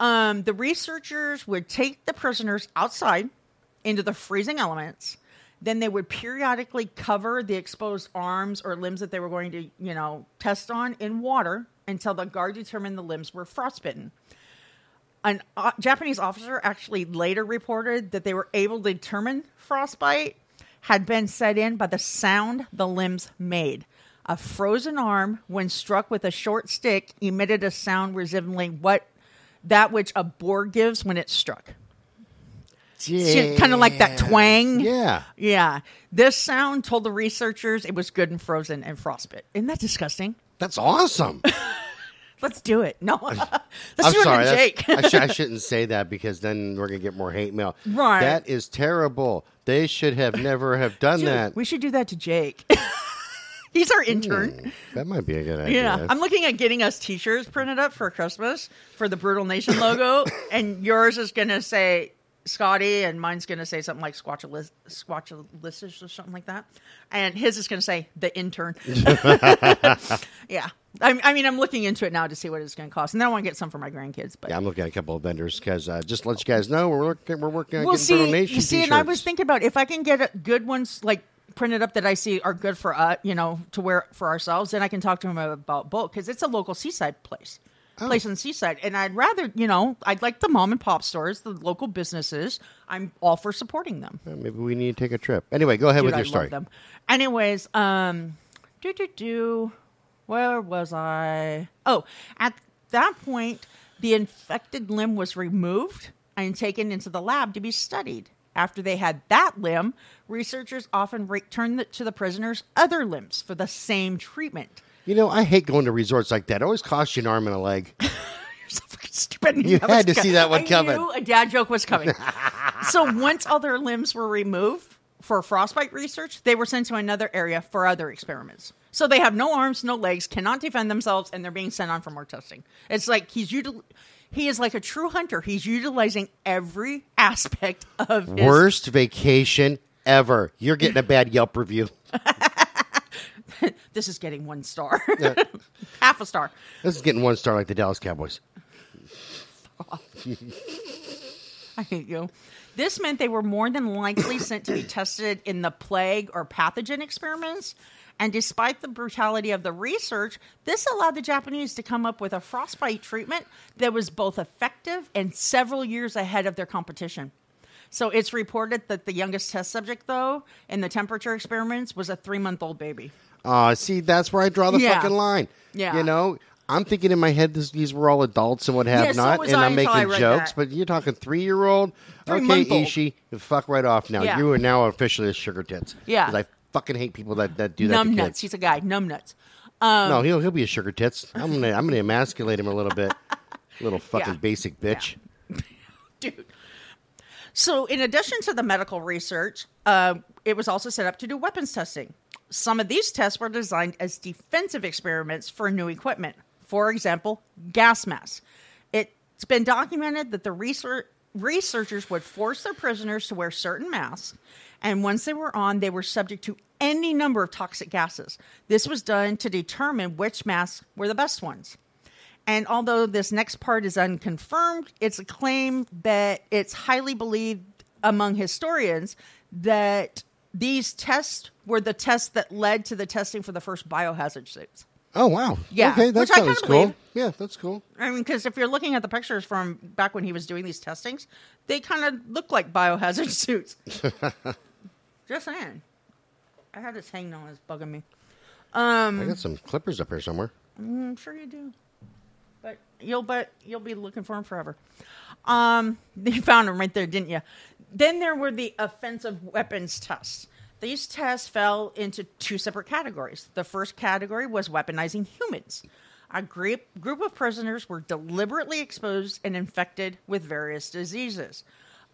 Um, the researchers would take the prisoners outside into the freezing elements. Then they would periodically cover the exposed arms or limbs that they were going to, you know, test on in water until the guard determined the limbs were frostbitten an uh, Japanese officer actually later reported that they were able to determine frostbite had been set in by the sound the limbs made. A frozen arm, when struck with a short stick, emitted a sound resembling what that which a boar gives when it's struck. Kind of like that twang. Yeah. Yeah. This sound told the researchers it was good and frozen and frostbit. Isn't that disgusting? That's awesome. Let's do it. No. Let's I'm do sorry. it to Jake. I, sh- I shouldn't say that because then we're gonna get more hate mail. Right. That is terrible. They should have never have done Dude, that. we should do that to Jake. He's our intern. Hmm, that might be a good idea. Yeah, I'm looking at getting us T-shirts printed up for Christmas for the Brutal Nation logo, and yours is gonna say Scotty, and mine's gonna say something like Squatchalicious or something like that, and his is gonna say the intern. yeah, I, I mean, I'm looking into it now to see what it's gonna cost, and then I want to get some for my grandkids. But Yeah, I'm looking at a couple of vendors because uh, just to let you guys know we're working. We're working on we'll getting see. Nation You see, and I t-shirts. was thinking about if I can get uh, good ones like printed up that I see are good for us, you know, to wear for ourselves, then I can talk to them about bulk because it's a local seaside place. Oh. Place in the seaside, and I'd rather, you know, I'd like the mom and pop stores, the local businesses. I'm all for supporting them. Uh, Maybe we need to take a trip. Anyway, go ahead Dude, with I your story. love them. Anyways, um, do do do. Where was I? Oh, at that point, the infected limb was removed and taken into the lab to be studied. After they had that limb, researchers often returned to the prisoners' other limbs for the same treatment. You know, I hate going to resorts like that. It always costs you an arm and a leg. You're so fucking stupid. You That had to see that one I coming. Knew a dad joke was coming. so once all their limbs were removed for frostbite research, they were sent to another area for other experiments. So they have no arms, no legs, cannot defend themselves, and they're being sent on for more testing. It's like he's util- he is like a true hunter. He's utilizing every aspect of his Worst vacation ever. You're getting a bad Yelp review. This is getting one star, half a star. This is getting one star like the Dallas Cowboys. I hate you. This meant they were more than likely sent to be tested in the plague or pathogen experiments. And despite the brutality of the research, this allowed the Japanese to come up with a frostbite treatment that was both effective and several years ahead of their competition. So it's reported that the youngest test subject, though, in the temperature experiments was a three month old baby. Uh, see, that's where I draw the Yeah. fucking line. Yeah. You know, I'm thinking in my head this, these were all adults and what have Yeah, so not, and I I'm making jokes, that. but you're talking three year old. Okay. Ishii, fuck right off now. Yeah. You are now officially a sugar tits. Yeah. I fucking hate people that, that do that Numb nuts. He's a guy. Numb nuts. Um, no, he'll he'll be a sugar tits. I'm gonna I'm gonna emasculate him a little bit. Little fucking Yeah. basic bitch. dude. So, in addition to the medical research, uh, it was also set up to do weapons testing. Some of these tests were designed as defensive experiments for new equipment. For example, gas masks. It's been documented that the research, researchers would force their prisoners to wear certain masks, and once they were on, they were subject to any number of toxic gases. This was done to determine which masks were the best ones. And although this next part is unconfirmed, it's a claim that it's highly believed among historians that these tests were the tests that led to the testing for the first biohazard suits. Oh wow. Yeah, Okay, that which I sounds kinda cool. believe. Yeah, that's cool. I mean, because if you're looking at the pictures from back when he was doing these testings, they kind of look like biohazard suits. Just saying. I had this hanging on, it's bugging me. Um, I got some clippers up here somewhere. I'm sure you do. But you'll but you'll be looking for them forever. Um, you found them right there, didn't you? Then there were the offensive weapons tests. These tests fell into two separate categories. The first category was weaponizing humans. A group group of prisoners were deliberately exposed and infected with various diseases.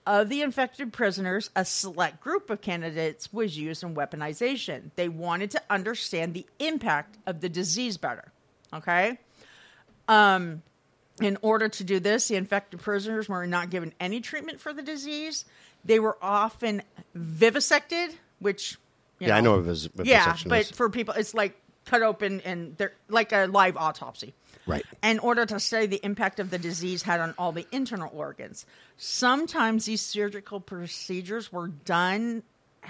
Of the infected prisoners, a select group of candidates was used in weaponization. They wanted to understand the impact of the disease better. Okay? Um, in order to do this, the infected prisoners were not given any treatment for the disease. They were often vivisected, which Yeah, I know it was. yeah, but for people, it's like cut open and they're like a live autopsy. Right. In order to study the impact of the disease had on all the internal organs. Sometimes these surgical procedures were done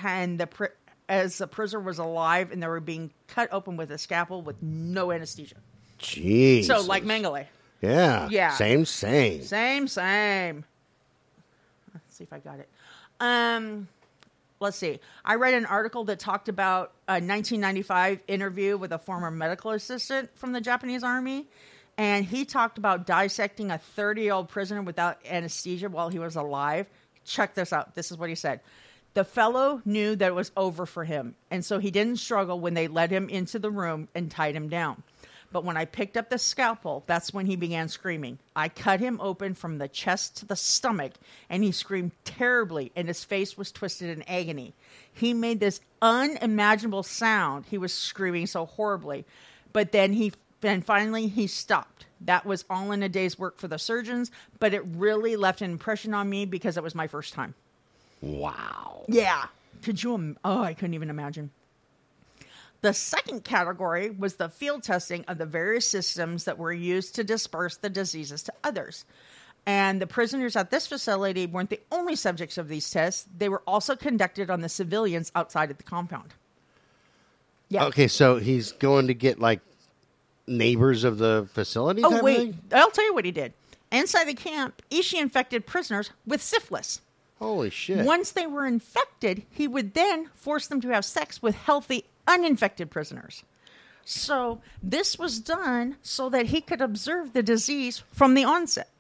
and the pri- as the prisoner was alive and they were being cut open with a scalpel with no anesthesia. Jeez. So like Mengele. Yeah. Yeah. Same. Same. Same, same. Let's see if I got it. Um, let's see. I read an article that talked about a 1995 interview with a former medical assistant from the Japanese army. And he talked about dissecting a 30 year old prisoner without anesthesia while he was alive. Check this out. This is what he said. The fellow knew that it was over for him, and so he didn't struggle when they led him into the room and tied him down. But when I picked up the scalpel, that's when he began screaming. I cut him open from the chest to the stomach, and he screamed terribly, and his face was twisted in agony. He made this unimaginable sound. He was screaming so horribly. But then he then finally he stopped. That was all in a day's work for the surgeons, but it really left an impression on me because it was my first time. Wow. Yeah. Could you? im- Oh, I couldn't even imagine. The second category was the field testing of the various systems that were used to disperse the diseases to others. And the prisoners at this facility weren't the only subjects of these tests. They were also conducted on the civilians outside of the compound. Yeah. Okay, so he's going to get like neighbors of the facility. Oh, wait. thing? I'll tell you what he did. Inside the camp, Ishii infected prisoners with syphilis. Holy shit! Once they were infected, he would then force them to have sex with healthy, uninfected prisoners. So this was done so that he could observe the disease from the onset.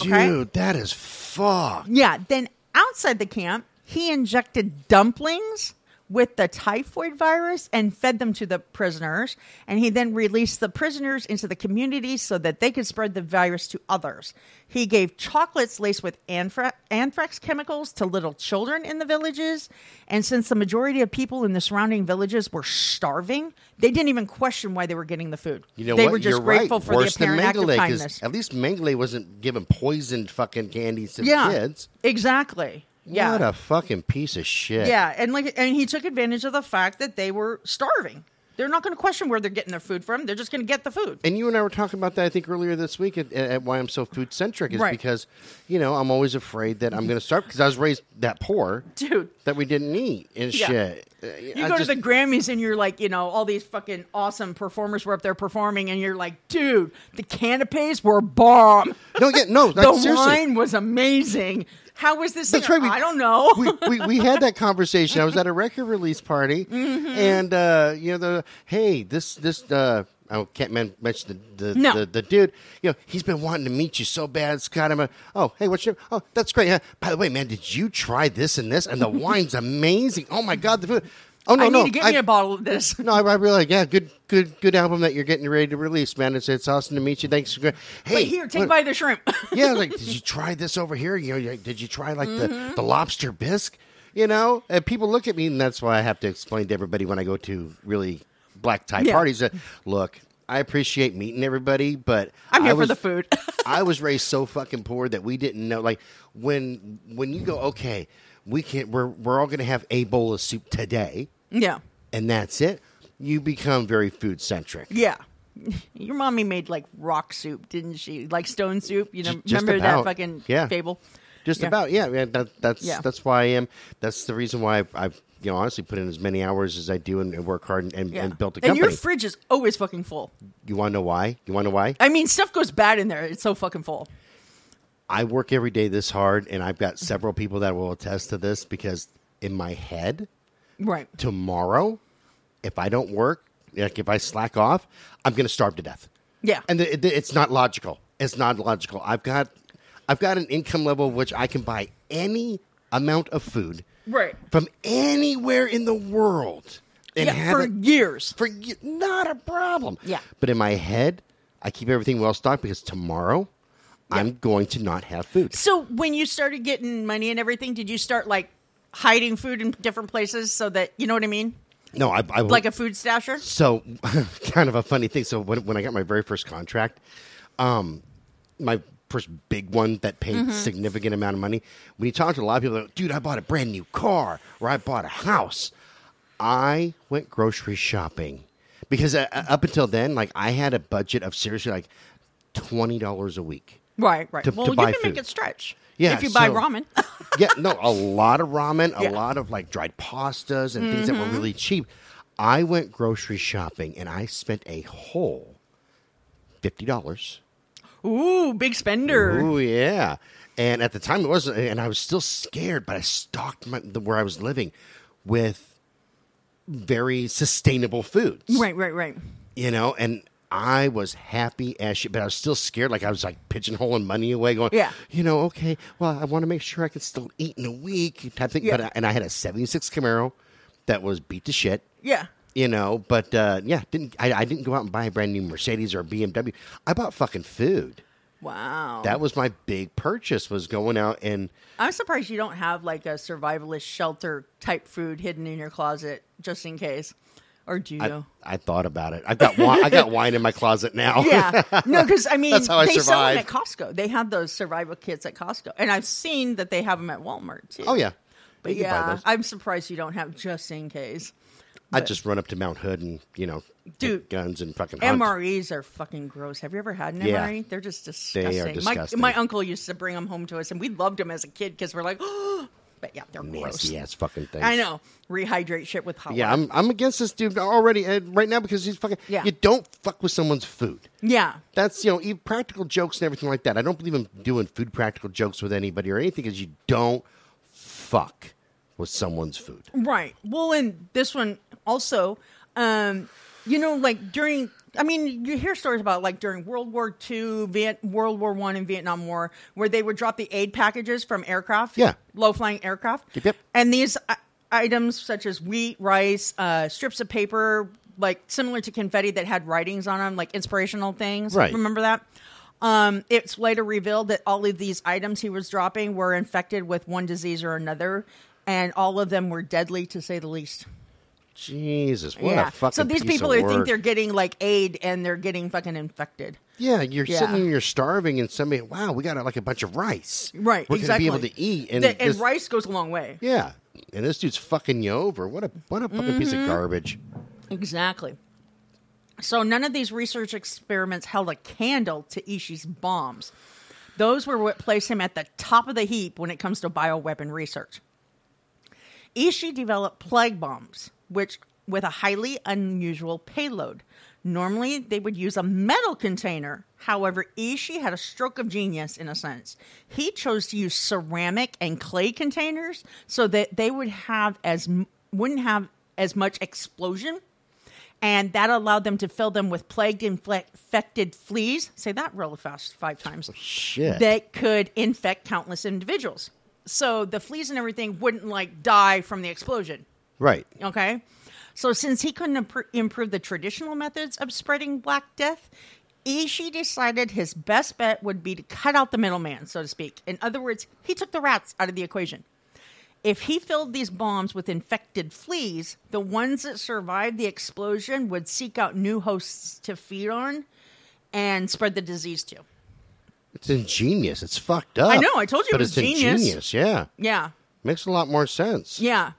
okay. Dude, that is fucked. Yeah, then outside the camp, he injected dumplings with the typhoid virus and fed them to the prisoners. And he then released the prisoners into the community so that they could spread the virus to others. He gave chocolates laced with anthra- anthrax chemicals to little children in the villages. And since the majority of people in the surrounding villages were starving, they didn't even question why they were getting the food. You know they what? were just You're grateful right. for Worse the apparent than act of kindness. At least Mengele wasn't giving poisoned fucking candies to Yeah, the kids. exactly. Yeah, What a fucking piece of shit. Yeah, and like, and he took advantage of the fact that they were starving. They're not going to question where they're getting their food from. They're just going to get the food. And you and I were talking about that, I think, earlier this week at, at why I'm so food centric is Right. because, you know, I'm always afraid that I'm going to starve because I was raised that poor Dude, that we didn't eat and Yeah. shit. Uh, you I go just- to the Grammys and you're like, you know, all these fucking awesome performers were up there performing, and you're like, dude, the canapes were bomb. No, yeah, no, the seriously. wine was amazing. How was this? That's singer? right, we- I don't know. we, we, we had that conversation. I was at a record release party, Mm-hmm. and uh, you know the hey this this uh, I can't men- mention the the, No. the the dude. You know he's been wanting to meet you so bad, Scott. I'm a oh hey what's your oh that's great. Yeah. By the way, man, did you try this and this? And the wine's amazing. Oh my god, the food. Oh no I need no, to get I- me a bottle of this. no, I, I really yeah, good, good, good album that you're getting ready to release, man. It's it's awesome to meet you. Thanks for hey, But here, take what- by the shrimp. yeah, like, did you try this over here? You know, did you try like Mm-hmm. the, the lobster bisque? You know, and people look at me, and that's why I have to explain to everybody when I go to really black tie Yeah. parties that look, I appreciate meeting everybody, but I'm here for the food. I was raised so fucking poor that we didn't know. Like when when you go, okay, we can't. we're we're all gonna have a bowl of soup today, yeah, and that's it. You become very food centric. yeah. Your mommy made like rock soup, didn't she? Like stone soup. You know, remember about. that fucking Yeah. fable? Just Yeah. about, yeah. yeah that, that's Yeah. that's why I am. That's the reason why I've, I've you know honestly put in as many hours as I do and, and work hard and, and, Yeah. and built a and your fridge is always fucking full. you want to know why? You want to know why? I mean, stuff goes bad in there. It's so fucking full. I work every day this hard, and I've got several people that will attest to this because in my head, Right. tomorrow, if I don't work, like if I slack off, I'm going to starve to death. Yeah. and it, it's not logical. It's not logical. I've got, I've got an income level which I can buy any amount of food Right. from anywhere in the world and yeah, for it years. for not a problem. Yeah. But in my head, I keep everything well stocked because tomorrow I'm going to not have food. So when you started getting money and everything, did you start like hiding food in different places so that you know what I mean? No, I, I Like a food stasher? so kind of a funny thing. So when, when I got my very first contract, um, my first big one that paid Mm-hmm. significant amount of money. When you talk to a lot of people, like, dude, I bought a brand new car or I bought a house. I went grocery shopping because uh, up until then, like I had a budget of seriously like twenty dollars a week. Right, right. To- well, to you can make food. it stretch. Yeah, If you buy so- ramen. yeah, no, a lot of ramen, a Yeah. lot of like dried pastas and things that were really mm-hmm. cheap. I went grocery shopping and I spent a whole fifty dollars. Ooh, big spender. Oh yeah, And at the time, it wasn't, and I was still scared, but I stocked my, the, where I was living with very sustainable foods. Right, right, right. You know, and I was happy as shit, but I was still scared. Like I was like pigeonholing money away, going, Yeah. you know, okay, well, I want to make sure I can still eat in a week type thing. Yeah. But I, and I had a '76 Camaro that was beat to shit. Yeah. You know, but uh, yeah, didn't I, I didn't go out and buy a brand new Mercedes or a BMW. I bought fucking food. Wow. That was my big purchase was going out and I'm surprised you don't have like a survivalist shelter type food hidden in your closet just in case. Or do you? I, I thought about it. I've got wine, I got wine in my closet now. yeah. No, because I mean, That's how I they sell them survive. at Costco. They have those survival kits at Costco. And I've seen that they have them at Walmart too. oh yeah. But You yeah. I'm surprised you don't have just in case. I'd just run up to Mount Hood and you know, Dude, guns and fucking hunt. MREs are fucking gross. Have you ever had an Yeah. MRE? They're just They disgusting. My, disgusting. my uncle used to bring them home to us, and we loved them as a kid because we're like, oh, but yeah, they're gross. nasty ass fucking things. I know. Rehydrate shit with hot Yeah, water. I'm I'm against this dude already uh, right now because he's fucking. Yeah. You don't fuck with someone's food. Yeah. That's you know even practical jokes and everything like that. I don't believe in doing food practical jokes with anybody or anything because you don't fuck with someone's food. Right. Well, and this one also, um, you know, like during, I mean, you hear stories about like during World War II, Viet, World War One, and Vietnam War, where they would drop the aid packages from aircraft, Yeah. low flying aircraft, Yep, yep. and these uh, items such as wheat, rice, uh, strips of paper, like similar to confetti that had writings on them, like inspirational things. Right. Remember that? Um, it's later revealed that all of these items he was dropping were infected with one disease or another, and all of them were deadly to say the least. Jesus, what a fucking. so these piece people are think they're getting like aid and they're getting fucking infected. Yeah, you're Yeah. sitting there, you're starving, and somebody, wow, we got like a bunch of rice. Right. We're exactly. gonna be able to eat, and, The- and this- rice goes a long way. Yeah, and this dude's fucking you over. What a what a fucking piece Mm-hmm. of garbage. Exactly. So none of these research experiments held a candle to Ishii's bombs. Those were what placed him at the top of the heap when it comes to bioweapon research. Ishii developed plague bombs, which with a highly unusual payload. Normally, they would use a metal container. However, Ishii had a stroke of genius in a sense. He chose to use ceramic and clay containers so that they would have as wouldn't have as much explosion and that allowed them to fill them with plagued infected fleas. Say that really fast five times. Oh, shit. That could infect countless individuals. So the fleas and everything wouldn't like die from the explosion. Right. Okay. So since he couldn't impr- improve the traditional methods of spreading Black Death, Ishii decided his best bet would be to cut out the middleman, so to speak. In other words, he took the rats out of the equation. If he filled these bombs with infected fleas, the ones that survived the explosion would seek out new hosts to feed on and spread the disease to. It's ingenious. It's fucked up. I know, I told you it was it's genius. Yeah, Yeah. makes a lot more sense. Yeah.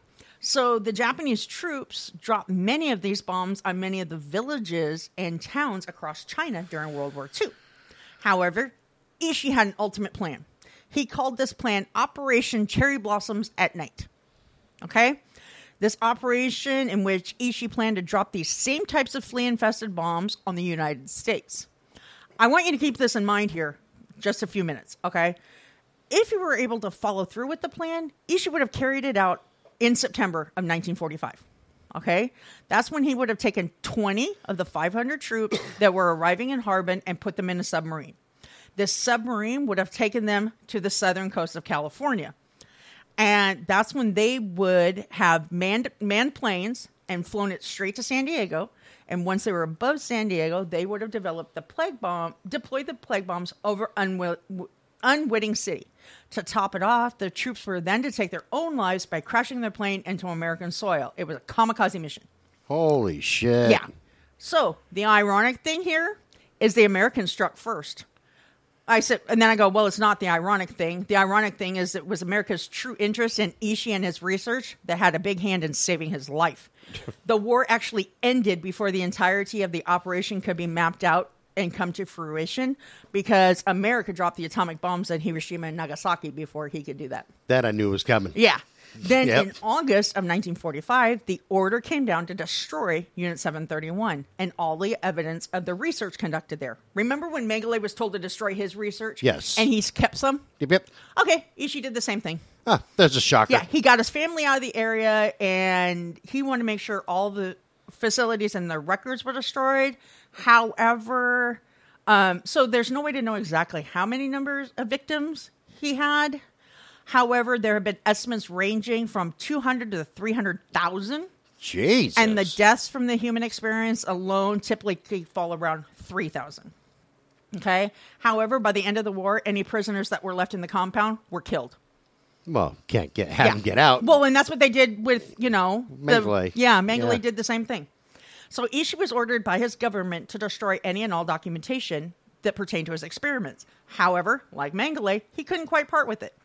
So the Japanese troops dropped many of these bombs on many of the villages and towns across China during World War II. However, Ishii had an ultimate plan. He called this plan Operation Cherry Blossoms at Night. Okay? This operation in which Ishii planned to drop these same types of flea infested bombs on the United States. I want you to keep this in mind here just a few minutes, okay? If he were able to follow through with the plan, Ishii would have carried it out in September of 1945. Okay? That's when he would have taken 20 of the 500 troops that were arriving in Harbin and put them in a submarine. This submarine would have taken them to the southern coast of California. And that's when they would have manned, manned planes and flown it straight to San Diego. And once they were above San Diego, they would have developed the plague bomb, deployed the plague bombs over Unwitting City. To top it off, the troops were then to take their own lives by crashing their plane into American soil. It was a kamikaze mission. Holy shit. Yeah. So the ironic thing here is the Americans struck first. I said, and then I go, well, it's not the ironic thing. The ironic thing is it was America's true interest in Ishii and his research that had a big hand in saving his life. the war actually ended before the entirety of the operation could be mapped out and come to fruition because America dropped the atomic bombs at Hiroshima and Nagasaki before he could do that. That I knew was coming. Yeah. Then Yep. in August of 1945, the order came down to destroy Unit 731 and all the evidence of the research conducted there. Remember when Mengele was told to destroy his research? Yes. And he's kept some? Yep. yep. Okay, Ishii did the same thing. Ah, that's a shocker. Yeah, he got his family out of the area and he wanted to make sure all the facilities and the records were destroyed. However, um, so there's no way to know exactly how many numbers of victims he had. However, there have been estimates ranging from 200 to 300,000. Jesus. And the deaths from the human experience alone typically fall around 3,000. Okay. However, by the end of the war, any prisoners that were left in the compound were killed. well, can't get have them get out. Well, and that's what they did with, you know, the- yeah, Mengele Yeah. did the same thing. So Ishii was ordered by his government to destroy any and all documentation that pertained to his experiments. However, like Mengele, he couldn't quite part with it.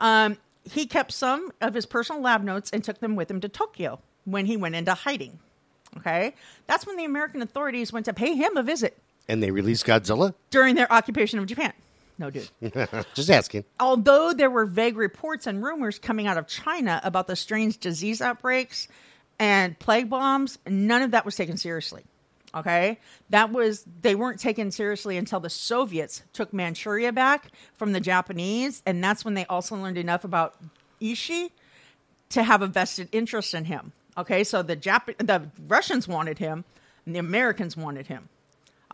Um, he kept some of his personal lab notes and took them with him to Tokyo when he went into hiding. Okay, that's when the American authorities went to pay him a visit and they released Godzilla. during their occupation of Japan. No, dude. Just asking. although there were vague reports and rumors coming out of China about the strange disease outbreaks and plague bombs, none of that was taken seriously. Okay? That was, they weren't taken seriously until the Soviets took Manchuria back from the Japanese. And that's when they also learned enough about Ishii to have a vested interest in him. Okay? So the Jap- the Russians wanted him and the Americans wanted him.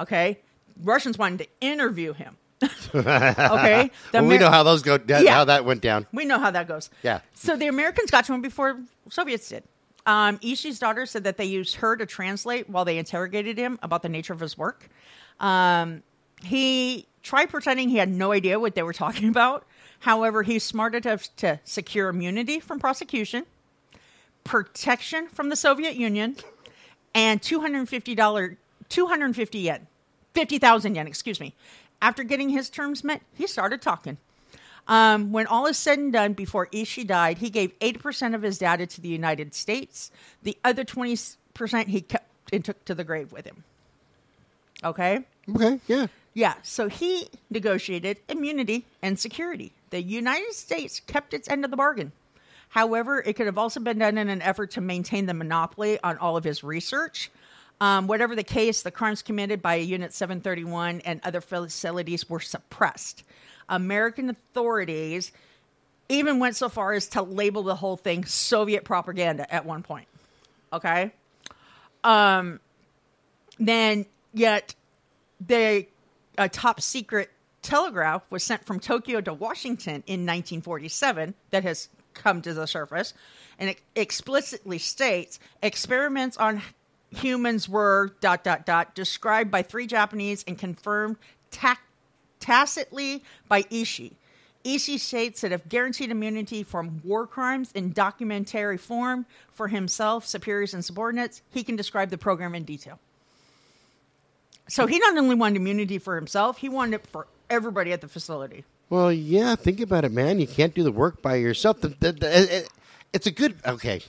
Okay? Russians wanted to interview him. okay? Well, we know how those go. That, Yeah. How that went down. we know how that goes. Yeah. So the Americans got to him before Soviets did. Um, Ishii's daughter said that they used her to translate while they interrogated him about the nature of his work. Um, he tried pretending he had no idea what they were talking about. However, he's smart enough to secure immunity from prosecution, protection from the Soviet Union, and $250, 250 yen, 50,000 yen, excuse me. After getting his terms met, he started talking. Um, when all is said and done, before Ishii died, he gave 80% of his data to the United States. The other 20% he kept and took to the grave with him. Okay? Okay. Yeah. Yeah, so he negotiated immunity and security. The United States kept its end of the bargain. However, it could have also been done in an effort to maintain the monopoly on all of his research. Um, whatever the case, the crimes committed by Unit 731 and other facilities were suppressed. American authorities even went so far as to label the whole thing Soviet propaganda at one point. Okay? Um, then, yet, the a top secret telegraph was sent from Tokyo to Washington in 1947 that has come to the surface, and it explicitly states experiments on humans were dot dot dot described by three Japanese and confirmed ta- tacitly by Ishii. Ishii states that if guaranteed immunity from war crimes in documentary form for himself, superiors, and subordinates, he can describe the program in detail. So he not only wanted immunity for himself, he wanted it for everybody at the facility. Well, yeah. Think about it, man. You can't do the work by yourself. The, the, the, it- it's a good. Okay.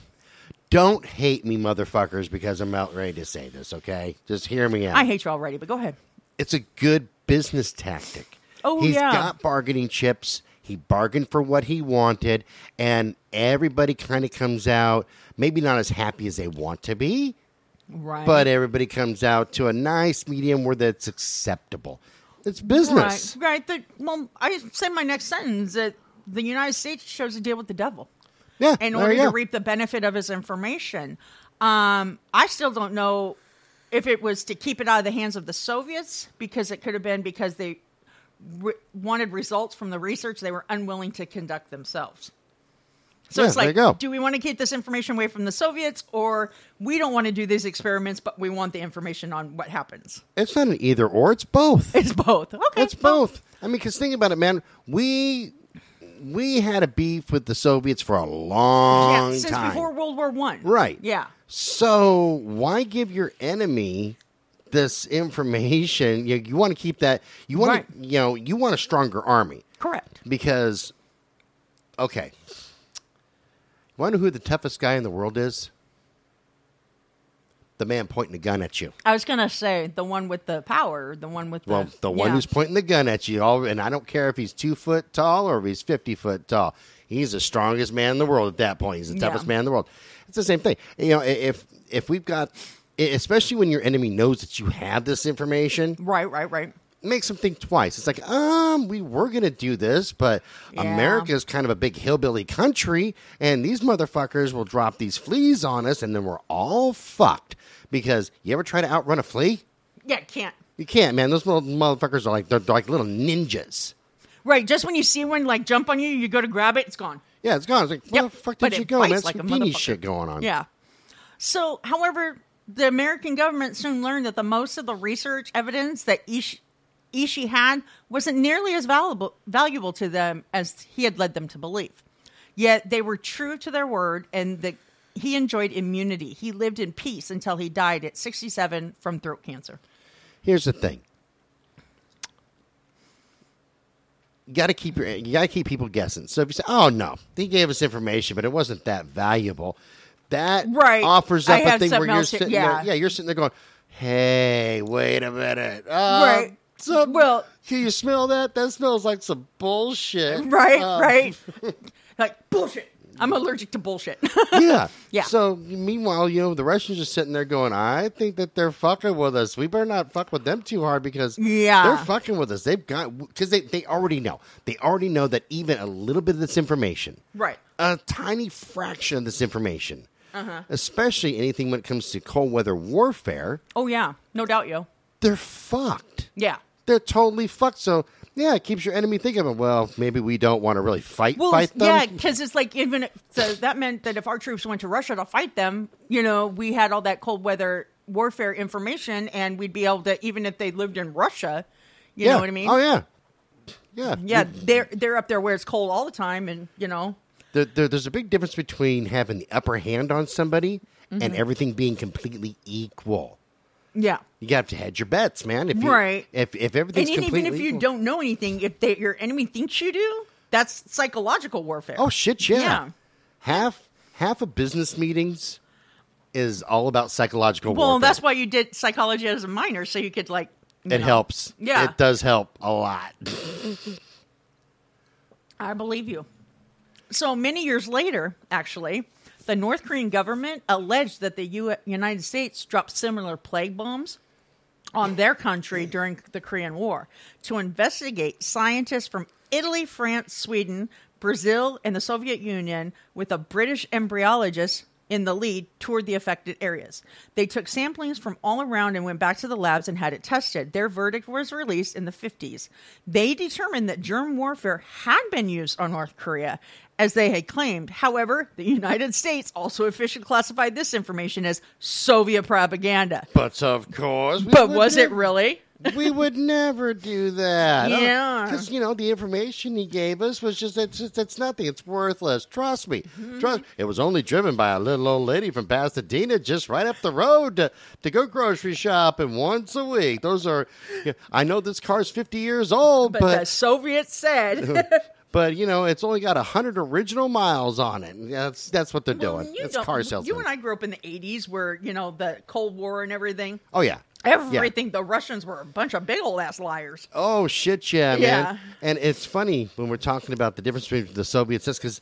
Don't hate me, motherfuckers, because I'm out ready to say this. Okay, just hear me out. I hate you already, but go ahead. It's a good business tactic. Oh, He's yeah. got bargaining chips. He bargained for what he wanted, and everybody kind of comes out maybe not as happy as they want to be, Right. but everybody comes out to a nice medium where that's acceptable. It's business. Right. Right. The, well, I said my next sentence that the United States chose to deal with the devil Yeah, in order to reap the benefit of his information. Um, I still don't know if it was to keep it out of the hands of the Soviets because it could have been because they re- wanted results from the research they were unwilling to conduct themselves. So Yeah, it's like, do we want to keep this information away from the Soviets, or we don't want to do these experiments, but we want the information on what happens? It's not an either or. It's both. It's both. Okay, It's well, both. I mean, because think about it, man. We we had a beef with the Soviets for a long time. Yeah, since time. before World War One. Right. Yeah. So why give your enemy this information? You, you want to keep that. You want Right. to, you know, you want a stronger army Correct. because, okay, you want to know who the toughest guy in the world is? the man pointing a gun at you. I was gonna say the one with the power, the one with the Well, the one yeah. who's pointing the gun at you, all, and I don't care if he's two foot tall or if he's fifty foot tall. He's the strongest man in the world at that point. He's the Yeah. toughest man in the world. It's the same thing. You know, if if we've got, especially when your enemy knows that you have this information, right, right, right. makes them think twice. It's like, um, we were gonna do this, but Yeah. is kind of a big hillbilly country, and these motherfuckers will drop these fleas on us, and then we're all fucked. Because you ever try to outrun a flea? Yeah, can't. You can't, man. Those little motherfuckers are like they're, they're like little ninjas. Right, just when you see one like jump on you, you go to grab it, it's gone. Yeah, it's gone. It's like, where Yep, the fuck but did you it go, man? like some Houdini shit going on. Yeah. So, however, the American government soon learned that the most of the research evidence that Ishi, Ishi had wasn't nearly as valuable valuable to them as he had led them to believe. Yet they were true to their word, and that he enjoyed immunity. He lived in peace until he died at 67 from throat cancer. Here's the thing. You got to keep your you got to keep people guessing. So if you say, "Oh no, they gave us information, but it wasn't that valuable," that Right. offers up a thing where you're sitting yeah. there. Yeah, you're sitting there going, "Hey, wait a minute, uh, Right. Some, Well- can you smell that? That smells like some bullshit, Right, Uh, right. like, bullshit. I'm allergic to bullshit. yeah. Yeah. So meanwhile, you know, the Russians are sitting there going, I think that they're fucking with us. We better not fuck with them too hard because Yeah. they're fucking with us. They've got because they, they already know. They already know that even a little bit of this information, right. a tiny fraction of this information, Uh-huh. especially anything when it comes to cold weather warfare, Oh, yeah. No doubt, yo. they're fucked. Yeah. They're totally fucked. So yeah, it keeps your enemy thinking, well, maybe we don't want to really fight Well, fight them. yeah, because it's like even so that meant that if our troops went to Russia to fight them, you know, we had all that cold weather warfare information, and we'd be able to even if they lived in Russia, you yeah. know what I mean? Oh yeah. Yeah. Yeah, they're they're up there where it's cold all the time, and you know, there, there, there's a big difference between having the upper hand on somebody Mm-hmm. and everything being completely equal. Yeah. You got to hedge your bets, man. If you, Right. If if And everything's even if you equal- don't know anything, if they, your enemy thinks you do, that's psychological warfare. oh shit, yeah. Yeah. Half half of business meetings is all about psychological warfare. well, warfare. that's why you did psychology as a minor, so you could like. you it know. helps. Yeah. it does help a lot. I believe you. So many years later, actually, the North Korean government alleged that the U- United States dropped similar plague bombs on their country during the Korean War. To investigate, scientists from Italy, France, Sweden, Brazil, and the Soviet Union, with a British embryologist in the lead, toward the affected areas. They took samplings from all around and went back to the labs and had it tested. Their verdict was released in the 50s. They determined that germ warfare had been used on North Korea, as they had claimed. However, the United States also officially classified this information as Soviet propaganda. But of course, But was it really? We would never do that. Yeah. because you know the information he gave us was just it's just it's nothing. It's worthless. Trust me. Mm-hmm. Trust. It was only driven by a little old lady from Pasadena, just right up the road to, to go grocery shopping once a week. Those are. I know this car's fifty years old, But, the but Soviets said. but you know it's only got hundred original miles on it. That's that's what they're doing. you It's don't- You and I grew up in the 80s where, you know, the Cold War and everything. oh yeah. Everything, the Russians were a bunch of big old ass liars. Oh shit, yeah, man. Yeah. And it's funny when we're talking about the difference between the Soviets, because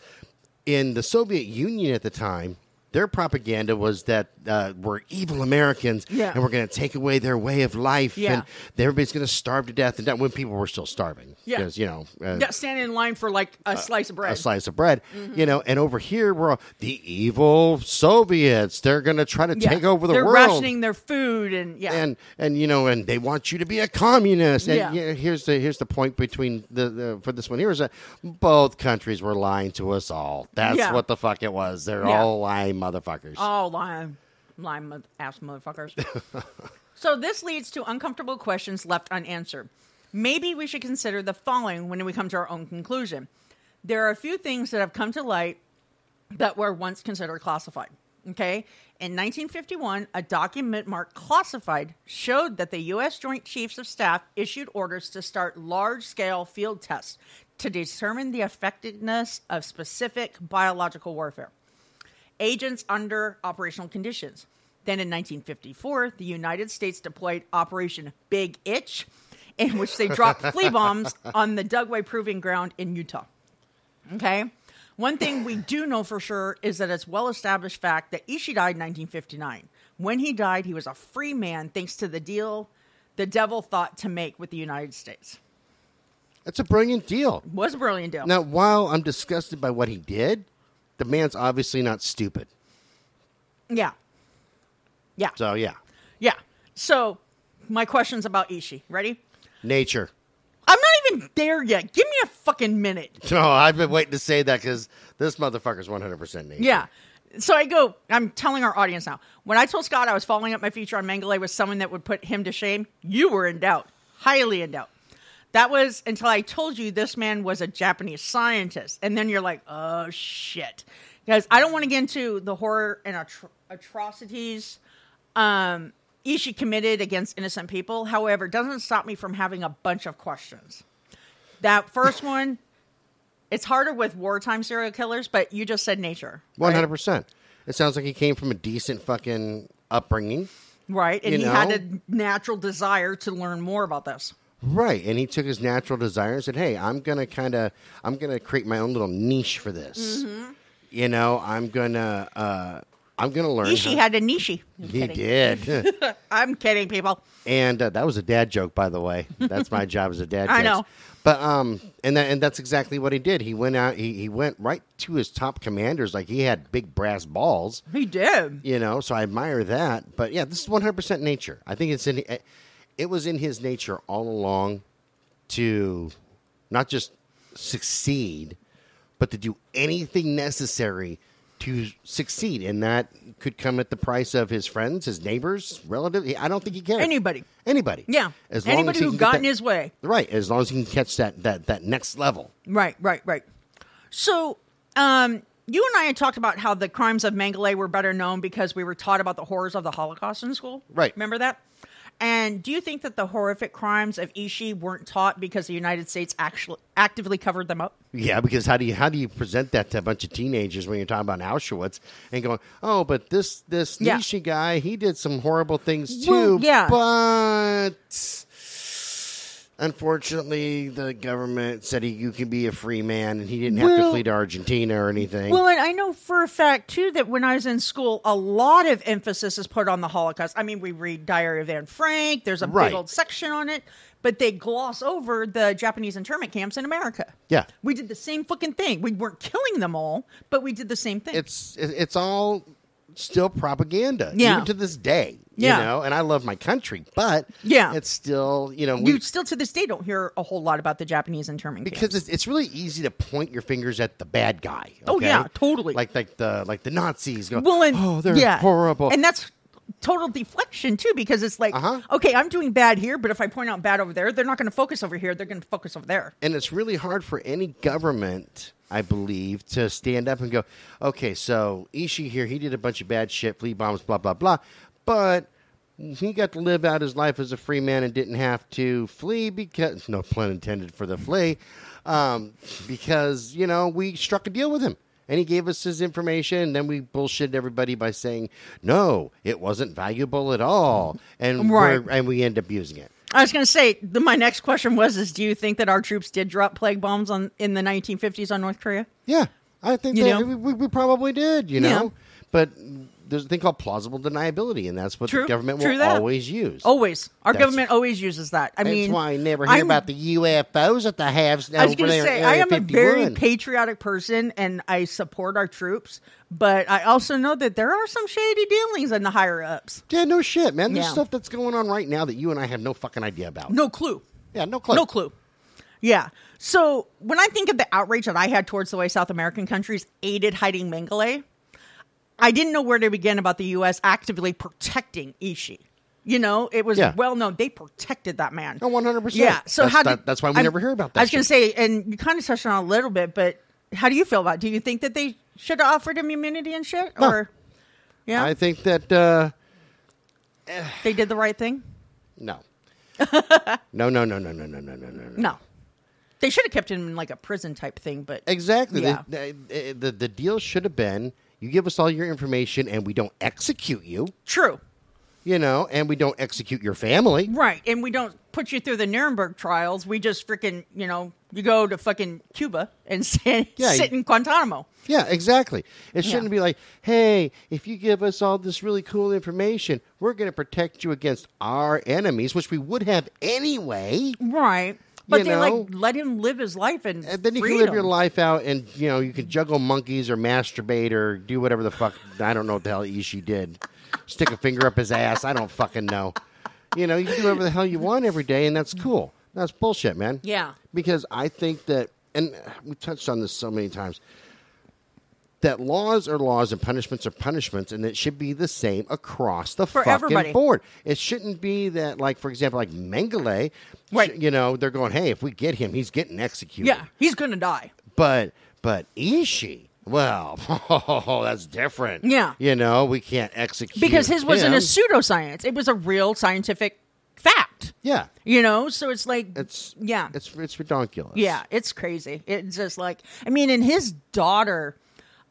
in the Soviet Union at the time, their propaganda was that uh, we're evil Americans Yeah. and we're going to take away their way of life Yeah. and everybody's going to starve to death. And that when people were still starving, Yeah. because you know, uh, Yeah, standing in line for like a slice of bread. a slice of bread, Mm-hmm. you know. And over here, we're all, the evil Soviets. They're going to try to Yeah. take over the They're world rationing their food and yeah. and and you know and they want you to be a communist and Yeah. you know, here's the here's the point between the, the for this one here is that both countries were lying to us all that's what the fuck it was they're all lying motherfuckers Oh, lying, lying ass motherfuckers. so this leads to uncomfortable questions left unanswered. Maybe we should consider the following when we come to our own conclusion. There are a few things that have come to light that were once considered classified. Okay. In 1951, a document marked classified showed that the U.S. Joint Chiefs of Staff issued orders to start large scale field tests to determine the effectiveness of specific biological warfare agents under operational conditions. Then in 1954, the United States deployed Operation Big Itch, in which they dropped flea bombs on the Dugway Proving Ground in Utah. Okay. One thing we do know for sure is that it's well established fact that Ishii died in 1959. When he died, he was a free man thanks to the deal the devil thought to make with the United States. That's a brilliant deal. Was a brilliant deal. Now, while I'm disgusted by what he did, the man's obviously not stupid. Yeah. Yeah. So yeah, Yeah. So, my question's about Ishii. Ready? nature. I'm not even there yet. Give me a fucking minute. No, I've been waiting to say that because this motherfucker's 100 percent nature. Yeah. So I go, I'm telling our audience now. When I told Scott I was following up my feature on Mengele with someone that would put him to shame, you were in doubt, highly in doubt. That was until I told you this man was a Japanese scientist. And then you're like, oh shit. Because I don't want to get into the horror and atro- atrocities um, Ishii committed against innocent people. However, it doesn't stop me from having a bunch of questions. That first one, it's harder with wartime serial killers, but you just said nature. right? 100. percent It sounds like he came from a decent fucking upbringing. Right. And You he had a natural desire to learn more about this. Right, and he took his natural desire and said, "Hey, I'm gonna kind of, I'm gonna create my own little niche for this. Mm-hmm. You know, I'm gonna, uh, I'm gonna learn." Ishii how- had a nishi. I'm he kidding. did, I'm kidding, people. and uh, that was a dad joke, by the way. That's my job as a dad. I jokes. know. but um, and that, and that's exactly what he did. He went out, he he went right to his top commanders, like he had big brass balls. He did. you know so i admire that but yeah this is 100% nature i think it's in it was in his nature all along to not just succeed but to do anything necessary to succeed and that could come at the price of his friends his neighbors relatives i don't think he cared Anybody. anybody Yeah. as long Anybody as he who got in his way. right as long as he can catch that that that next level Right, right, right. So, um, you and I had talked about how the crimes of Mengele were better known because we were taught about the horrors of the Holocaust in school. Right. Remember that? And do you think that the horrific crimes of Ishii weren't taught because the United States actually actively covered them up? Yeah, because how do you how do you present that to a bunch of teenagers when you're talking about Auschwitz and going, oh, but this this Yeah. Nishi guy, he did some horrible things Well, too. yeah. but unfortunately, the government said he, you can be a free man, and he didn't have to flee to Argentina or anything. Well, and I know for a fact too that when I was in school, a lot of emphasis is put on the Holocaust. I mean, we read Diary of Anne Frank. There's a Right. big old section on it, but they gloss over the Japanese internment camps in America. Yeah. we did the same fucking thing. We weren't killing them all, but we did the same thing. it's it's all still propaganda, Yeah. even to this day. Yeah. you know, and I love my country, but Yeah. it's still you know we, you still to this day don't hear a whole lot about the Japanese internment because it's, it's really easy to point your fingers at the bad guy. Oh, yeah, totally. Like like the like the Nazis. Go, well, and oh, they're yeah, horrible. and that's total deflection too, because it's like, Uh-huh. okay, I'm doing bad here, but if I point out bad over there, they're not going to focus over here. They're going to focus over there. and it's really hard for any government, I believe, to stand up and go, okay, so Ishii here, he did a bunch of bad shit, flea bombs, blah blah blah, but he got to live out his life as a free man and didn't have to flee because no pun intended for the flee, um, because you know we struck a deal with him. And he gave us his information, and then we bullshitted everybody by saying, "No, it wasn't valuable at all," and Right. we're, and we end up using it. I was going to say the, my next question was: Is do you think that our troops did drop plague bombs on in the 1950s on North Korea? Yeah, I think You that we, we, we probably did, you know. Yeah. But there's a thing called plausible deniability, and that's what True, the government will that. always use. Always, our That's- government always uses that. I that's mean, why I never hear I'm- about the UFOs that they have. I was going to say I am a very patriotic person, and I support our troops. But I also know that there are some shady dealings in the higher ups. yeah, no shit, man. There's Yeah. stuff that's going on right now that you and I have no fucking idea about. No clue. yeah, no clue. No clue. Yeah. So when I think of the outrage that I had towards the way South American countries aided hiding Mengele, I didn't know where to begin about the U.S. actively protecting Ishii. You know, it was Yeah. well known they protected that man. No, 100%. Yeah. So That's- how that- did, that's why we I'm- never hear about that I was going to say, and you kind of touched on it a little bit, but how do you feel about? it? Do you think that they should have offered him immunity and shit, No. or yeah, I think that uh, they did the right thing? no, no, no, no, no, no, no, no, no, no, no. No, they should have kept him in like a prison type thing, but Exactly. Yeah. The, the, the, the deal should have been you give us all your information and we don't execute you, True. you know, and we don't execute your family. Right. And we don't put you through the Nuremberg trials. We just freaking, you know, you go to fucking Cuba and sit, Yeah, sit in Guantanamo. Yeah, exactly. It shouldn't Yeah. be like, hey, if you give us all this really cool information, we're going to protect you against our enemies, which we would have anyway. Right. But You they know? like let him live his life and, And then you freedom. can live your life out and, you know, you can juggle monkeys or masturbate or do whatever the fuck. I don't know what the hell Ishii did. Stick a finger up his ass. I don't fucking know. You know, you can do whatever the hell you want every day, and that's cool. That's bullshit, man. Yeah. Because I think that, and we touched on this so many times, that laws are laws and punishments are punishments, and it should be the same across the For fucking everybody. board. It shouldn't be that, like, for example, like Mengele, Right. sh- you know, they're going, hey, if we get him, he's getting executed. Yeah. He's going to die. But but Ishii, well, oh, that's different. Yeah. You know, we can't execute Because his wasn't him. a pseudoscience, it was a real scientific fact. Yeah. You know, so it's like It's yeah. It's it's ridiculous. Yeah, it's crazy. It's just like I mean, and his daughter.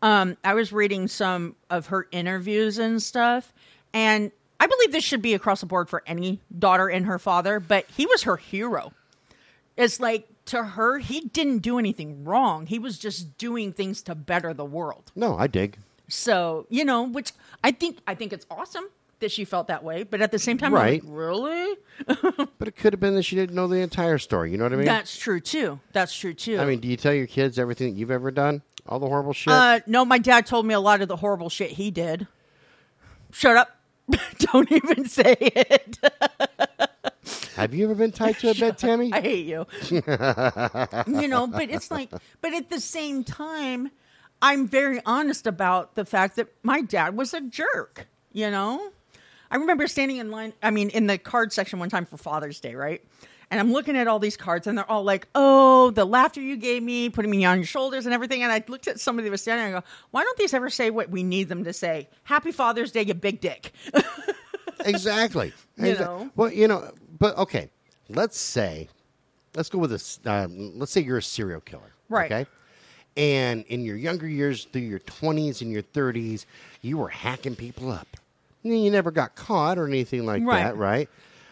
Um, I was reading some of her interviews and stuff, and I believe this should be across the board for any daughter and her father. But he was her hero. It's like to her, he didn't do anything wrong. He was just doing things to better the world. No, I dig. So you know, which I think I think it's awesome that she felt that way. But at the same time, I'm Right. like, really? But it could have been that she didn't know the entire story. You know what I mean? That's true too. That's true too. I mean, do you tell your kids everything that you've ever done? All the horrible shit? Uh, no, my dad told me a lot of the horrible shit he did. Shut up. Don't even say it. have you ever been tied to a bed, Tammy? I hate you. you know, but it's like, but at the same time, I'm very honest about the fact that my dad was a jerk, you know? I remember standing in line, I mean, in the card section one time for Father's Day, right? And I'm looking at all these cards, and they're all like, "Oh, the laughter you gave me, putting me on your shoulders, and everything." And I looked at somebody that was standing, there and I go, "Why don't these ever say what we need them to say? Happy Father's Day, you big dick." exactly. You Exa- know? Well, you know, but okay. Let's say, let's go with this. Um, let's say you're a serial killer, Right. Okay. And in your younger years, through your 20s and your 30s, you were hacking people up. And You never got caught or anything like Right. that, right?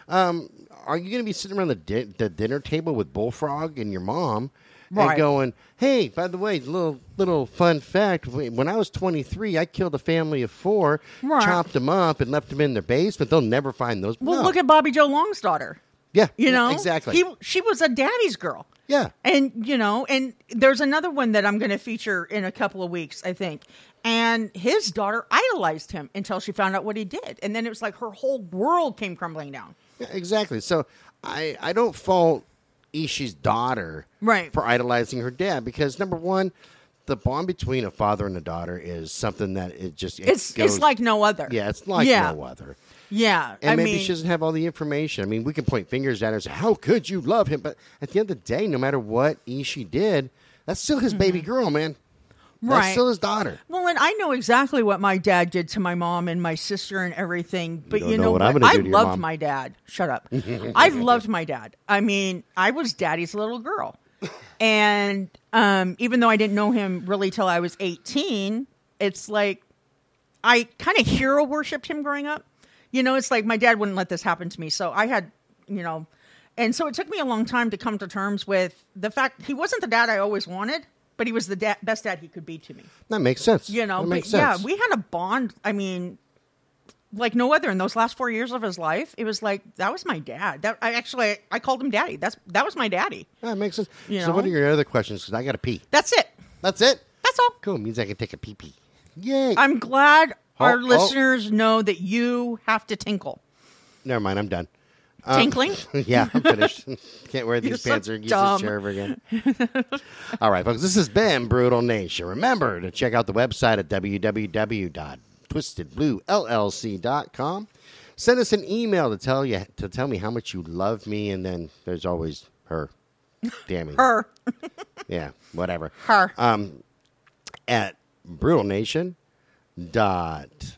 Um, are you going to be sitting around the, di- the dinner table with Bullfrog and your mom and going, "Hey, by the way, little little fun fact: when I was 23, I killed a family of four, Right. chopped them up, and left them in their basement. They'll never find those." well, No. look at Bobby Joe Long's daughter. yeah, You know, exactly. He she was a daddy's girl. yeah, And you know, and there's another one that I'm going to feature in a couple of weeks, I think. And his daughter idolized him until she found out what he did, and then it was like her whole world came crumbling down. Yeah, exactly. So I I don't fault Ishi's daughter Right. for idolizing her dad because number one, the bond between a father and a daughter is something that it just it It's goes- it's like no other. yeah, it's like yeah, no other. yeah. And I maybe mean, she doesn't have all the information. I mean, we can point fingers at her and say, "How could you love him?" But at the end of the day, no matter what Ishi did, that's still his mm-hmm. baby girl, man. That's. Right. still his daughter. well, and I know exactly what my dad did to my mom and my sister and everything. But don't you know know what what? I'm gonna I do to your loved my dad. Shut up. I loved my dad. I mean, I was daddy's little girl. And um, even though I didn't know him really till I was 18, it's like I kind of hero worshipped him growing up. You know, it's like my dad wouldn't let this happen to me. So I had, you know, and so it took me a long time to come to terms with the fact he wasn't the dad I always wanted, but he was the da- best dad he could be to me. That makes sense. You know, that but makes yeah, we had a bond. I mean, like no other in those last four years of his life. It was like that was my dad. That I actually I called him daddy. That's that was my daddy. that makes sense. You so, what are your other questions? Because I got to pee. That's it. That's it. That's all. Cool. Means I can take a pee pee. Yay. I'm glad oh, our Oh, oh. listeners know that you have to tinkle. Never mind. I'm done. Tinkling? yeah, I'm finished. Can't wear these You're so pants or use dumb. this chair ever again. All right, folks. This has been Brutal Nation. Remember to check out the website at www.twistedbluellc.com. Send us an email to tell you to tell me how much you love me, and then there's always her. Damn it. Her. Yeah, whatever. Her. Um, at brutalnation dot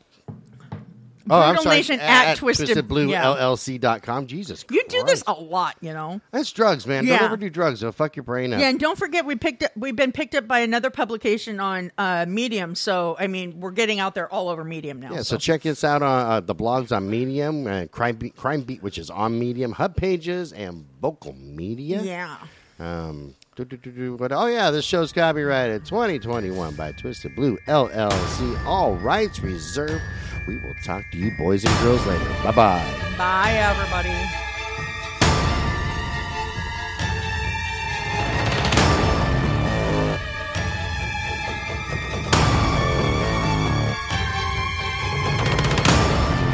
Oh, I'm sorry. Nation at, Twisted, Blue yeah. LLC.com. Jesus You do this a lot, you know. That's drugs, man. Don't ever do drugs. It'll fuck your brain up. Yeah, and don't forget we picked up. We've been picked up by another publication on uh, Medium. So I mean, we're getting out there all over Medium now. Yeah, so check us out on uh, the blogs on Medium, uh, Crime Beat, Crime Beat, which is on Medium, Hub Pages, and Vocal Media. yeah. Um, do, do, do, oh yeah, this show's copyrighted 2021 by Twisted Blue LLC. All rights reserved. We will talk to you boys and girls later. Bye bye. Bye, everybody.